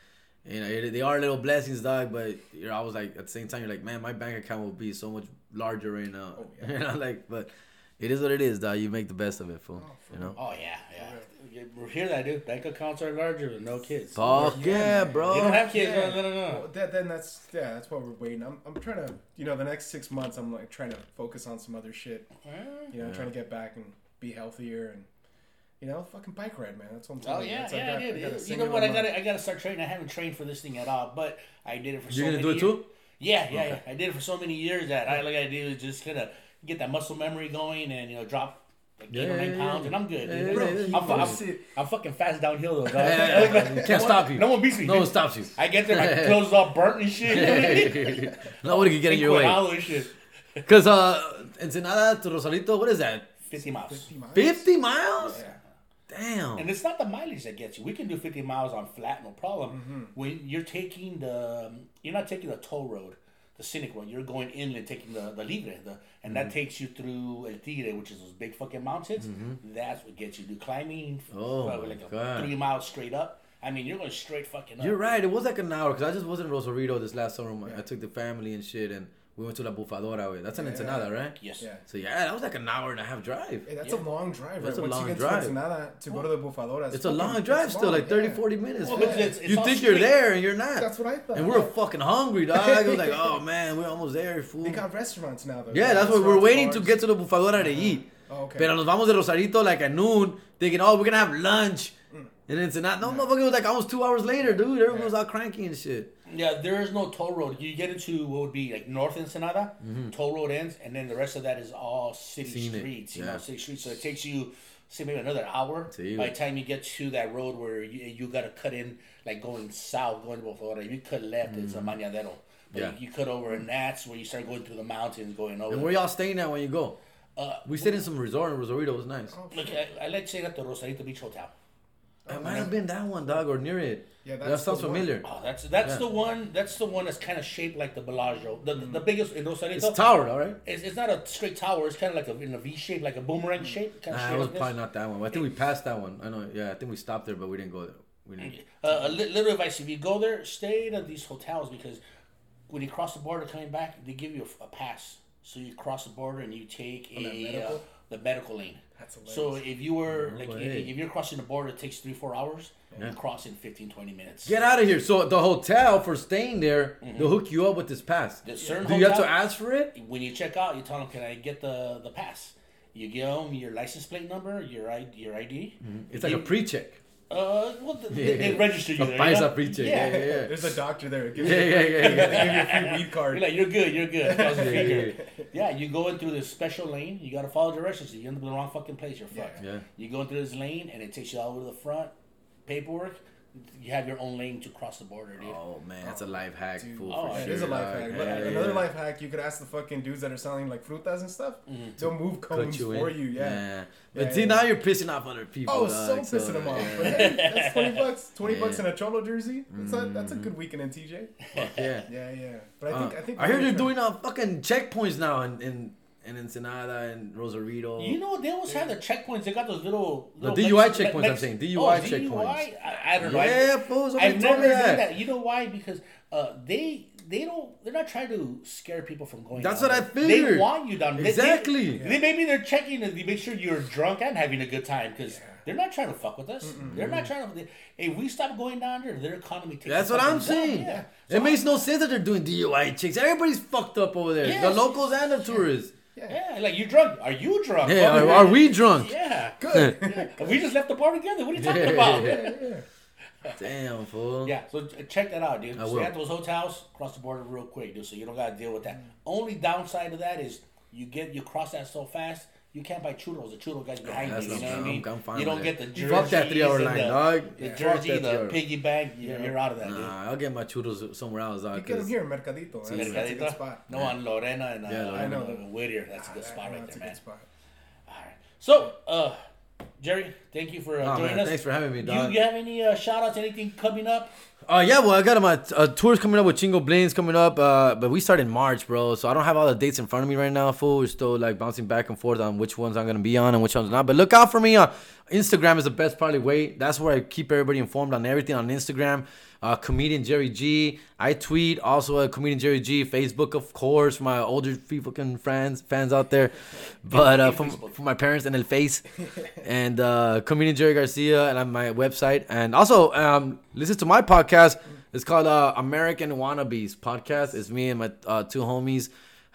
you know, it, they are little blessings, dog. But you're always like, at the same time, you're like, man, my bank account will be so much larger right now. Oh, yeah. you know, like, but It is what it is, dog. You make the best of it, fool. Oh, you know. Oh yeah, yeah. You hear that, dude? Bank accounts are larger with no kids. Fuck Yeah, yeah, bro. You don't have kids, Yeah. no, no, no, no. Well, that, then that's yeah, that's what we're waiting. I'm, I'm trying to, you know, the next six months, I'm like trying to focus on some other shit. You know, Yeah. trying to get back and be healthier and, you know, fucking bike ride, man. That's what I'm Oh telling you. yeah, yeah, got- I I did. You know what? I gotta, I gotta start training. I haven't trained for this thing at all, but I did it for. You're so gonna do many it too? years. Yeah, yeah, yeah. I did it for so many years that I like I do is just kind of get that muscle memory going and you know drop like eight Yeah, or nine yeah, pounds yeah. and I'm good. Dude. Bro, yeah, he yeah. I'm, I'm. I'm fucking fast downhill though. Dog. Can't stop you. No one beats me. No dude. one stops you. I get there, my clothes all burnt and shit. Nobody can get in your way. Hollow and shit. Cause uh, Ensenada to Rosarito, what is that? Fifty miles. 50 miles? Fifty miles? Yeah. And it's not the mileage that gets you. We can do 50 miles on flat, no problem. Mm-hmm. When you're taking the, you're not taking the toll road, the scenic road. You're going inland, taking the the libre, the, and Mm-hmm. that takes you through El Tigre, which is those big fucking mountains. That's what gets you. Do climbing, Mm-hmm. Oh, my like a God. three miles straight up. I mean, you're going straight fucking up. You're right. It was like an hour because I just was in Rosarito this last summer. I took the family and shit, and we went to La Bufadora. Way. That's in Yeah. Ensenada, right? Yes. Yeah. So yeah, that was like an hour and a half drive. Hey, that's Yeah. a long drive, That's right? a Once long you get drive. to Ensenada to go to the Bufadora, It's a long drive still, like 30, 40 minutes. Well, it's- it's you all think you're there and you're not. That's what I thought. and we were fucking hungry, dog. I was like, oh man, we're almost there, fool. They got restaurants now, though. Yeah, that's what we're waiting to get to the bufadora to uh-huh. eat. Oh, okay. Pero nos vamos de Rosarito like at noon, thinking, oh, we're gonna have lunch. Mm. And it's not, no, motherfucker, it was like almost two hours later, dude. Everyone was all cranky and shit. Yeah, there is no toll road. You get into what would be like North Ensenada, toll road ends, and then the rest of that is all city Mm-hmm. Scenic, streets. You yeah. know, city streets. So it takes you, say, maybe another hour. By the time you get to that road where you, you got to cut in, like going south, going to Bufadora, if you cut left, it's a Maneadero. But Mm-hmm. Yeah. you cut over, and that's where you start going through the mountains, going over. And where y'all staying at when you go? uh, We stayed in some resort in Rosarito. It was nice. look, I, I like say that the Rosarito Beach Hotel. It might have been that one, dog, or near it. Yeah, that sounds the one. familiar. Oh, that's that's Yeah. the one. That's the one that's kind of shaped like the Bellagio, the the biggest in Rosarito. It's towered, all right? It's, it's not a straight tower. It's kind of like a in a V shape, like a boomerang shape. Kind of Nah, shape it was like this. probably not that one. I think we passed that one. I know. Yeah, I think we stopped there, but we didn't go there. We didn't. Uh, a li- little advice: if you go there, stay at these hotels because when you cross the border coming back, they give you a, a pass. So you cross the border and you take that a uh, medical? The medical lane. That's So if you were like way. if, if you're crossing the border, it takes three four hours. Yeah. You cross in 15, 20 minutes. Get out of here. So the hotel for staying there, they'll mm-hmm. hook you up with this pass. The certain Do you have to ask for it? when you check out, you tell them, "Can I get the the pass?" You give them your license plate number, your ID, your ID. Mm-hmm. It's like a pre-check. Uh, well, th- they, they register you A there. paisa you know? pre-check. Yeah, yeah, yeah. There's a doctor there. Give Yeah, you, yeah, yeah, yeah. give you a free weed You're like, you're good, you're good. That was a Yeah, yeah, figure. Yeah, you go into this special lane. You gotta follow directions. You end up in the wrong fucking place. You're fucked. Yeah. You go into this lane, and it takes you all the way to the front. Paperwork. You have your own lane to cross the border, dude. Oh man, that's a life hack, fool. Oh, for yeah, It is a life hack. Yeah, But yeah, Another yeah. life hack, you could ask the fucking dudes that are selling like frutas and stuff. They'll move cones you for in. you. Yeah. But Yeah, see, yeah. now you're pissing off other people. Oh, dog, so pissing them off. yeah. But hey, that's twenty bucks. Twenty Yeah. bucks in a cholo jersey. That's a that's a good weekend in TJ. Fuck yeah. Yeah, yeah. But I Uh, think I think I hear we're they're trying- doing uh, fucking checkpoints now in in, in Ensenada and Rosarito. You know, they always have the checkpoints. They got those little. The DUI Mex- checkpoints, I'm saying. DUI oh, checkpoints. I, I don't know. I- yeah, fool. Somebody I've never me done that. that. You know why? Because uh, they they don't they're not trying to scare people from going. That's down what I there. They want you down. They- they- Exactly. They, maybe they're checking to make sure you're drunk and having a good time because they're not trying to fuck with us. They're not trying to. They, if we stop going down there, their economy takes. That's what I'm fucking saying. Yeah. It makes no sense that they're doing DUI checks. Everybody's fucked up over there. Yes. The locals and the tourists. Yeah, like you drunk? Are you drunk? Yeah, are, are we drunk? Yeah. Good. Yeah. We just left the bar together. What are you talking about? Damn, fool. Yeah, so uh, check that out, dude. I Stay will. at those hotels, cross the border real quick, dude. So you don't gotta deal with that. Only downside of that is you get you cross that so fast, you can't buy churros. The churro guys behind That's you. You know what I mean? I'm fine you don't with get the jersey. Fuck that three-hour line, the, dog. The Yeah. Jersey, the three-hour. piggy bank. You're, you're out of that, dude. Nah, I'll get my churros somewhere else, dog. You get them 'cause- here in Mercadito. That's, that's a good Mercadito? spot. No, on Lorena and uh, Yeah, Lorena. I know. Whittier. That's a good I- spot I know right it's there, a man. good spot. All right. So, uh, Jerry, thank you for uh, Oh, joining man, us. thanks for having me, dog. you have any uh, shout outs, anything coming up? Uh, yeah, well, I got my uh, tours coming up with Chingo Blings coming up, uh, but we start in March, bro. So I don't have all the dates in front of me right now, fool. We're still like bouncing back and forth on which ones I'm gonna be on and which ones not. But look out for me on Instagram is the best probably way. That's where I keep everybody informed on everything on Instagram. Uh, comedian Jerry G. I tweet also a comedian Jerry G. Facebook, of course, for my older fucking friends fans out there, but uh, from for my parents and El Face, and uh, comedian Jerry Garcia, and on my website, and also um, listen to my podcast. It's called uh, American Wannabes podcast. It's me and my uh, two homies.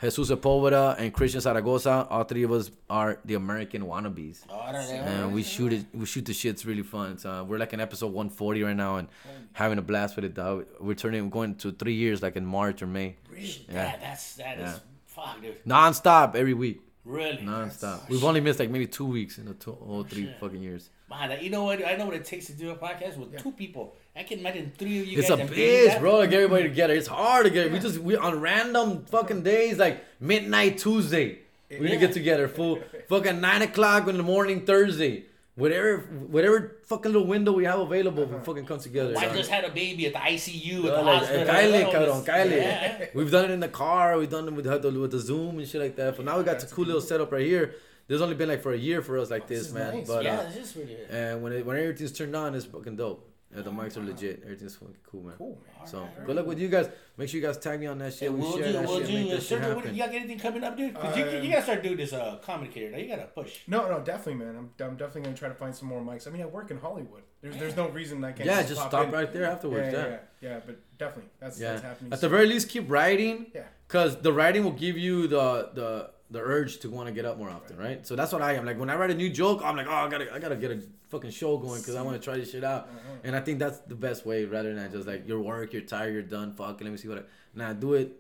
Jesus Sepulveda and Christian Zaragoza, all three of us are the American wannabes, and we shoot it. We shoot the shit. It's really fun. It's, uh, we're like in episode 140 right now, and having a blast with it. Dog. We're turning, we're going to three years, like in March or May, Really? Yeah. Yeah, that's that is Yeah. fuck, dude. non-stop every week, Really? non-stop. We've only missed like maybe two weeks in the two, whole three fucking years. Man, you know what? I know what it takes to do a podcast with two people. I can imagine three of you It's a bitch, bro. Get everybody together, it's hard to get. We just we on random fucking days like midnight Tuesday. We gonna get together, fool. fucking nine o'clock in the morning Thursday. Whatever, whatever fucking little window we have available, we fucking come together. I just had a baby at the ICU at the like, hospital. Kyle, Oh, cabrón, this- Kyle. Yeah. We've done it in the car. We've done it with the, with the Zoom and shit like that. But now we got the cool little setup right here. There's only been like for a year for us like this, is man. nice. But yeah, uh, this is really and when it, when everything's turned on, it's fucking dope. Yeah, the mics are legit. Everything's fucking cool, man. Cool, man. So good luck with you guys. Make sure you guys tag me on that shit. And we we'll share do, that we'll shit. do. Make Uh, that shit Sergio, what, you got anything coming up, dude? 'Cause you, Um, you gotta start doing this uh, comedy now. You gotta push. No, no, definitely, man. I'm, I'm definitely gonna try to find some more mics. I mean, I work in Hollywood. There's there's no reason I can't. Yeah, just pop stop in. right there afterwards. Yeah, Yeah, yeah, yeah, yeah, but definitely, that's yeah. that's happening. At the very least, keep writing. Yeah. Cause the writing will give you the the the urge to want to get up more often, right? So that's what I am. Like when I write a new joke, I'm like, oh, I gotta I gotta get a fucking show going because I want to try this shit out. Uh-huh. And I think that's the best way, rather than just like your work, you're tired, you're done, fuck it, let me see what. I... Nah, do it.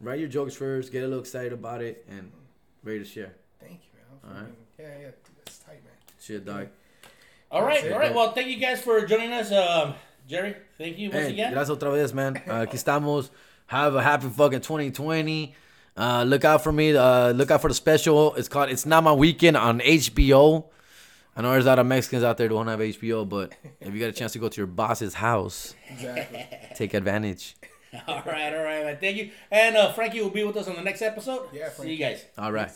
Write your jokes first, get a little excited about it, and ready to share. Thank you, man. I'm All right. fucking- Yeah, yeah, that's tight, man. Shit, dog. All right, it. all right. Well, thank you guys for joining us. Um, Jerry, thank you once Hey, again. gracias otra vez, man. Uh, aquí estamos. Have a happy fucking 2020. Uh, look out for me. Uh, look out for the special. It's called It's Not My Weekend on HBO. I know there's a lot of Mexicans out there who don't have HBO, but if you got a chance to go to your boss's house, Exactly. take advantage. all right, all right, man. Thank you. And uh, Frankie will be with us on the next episode. Yeah, Frankie. See you guys. All right.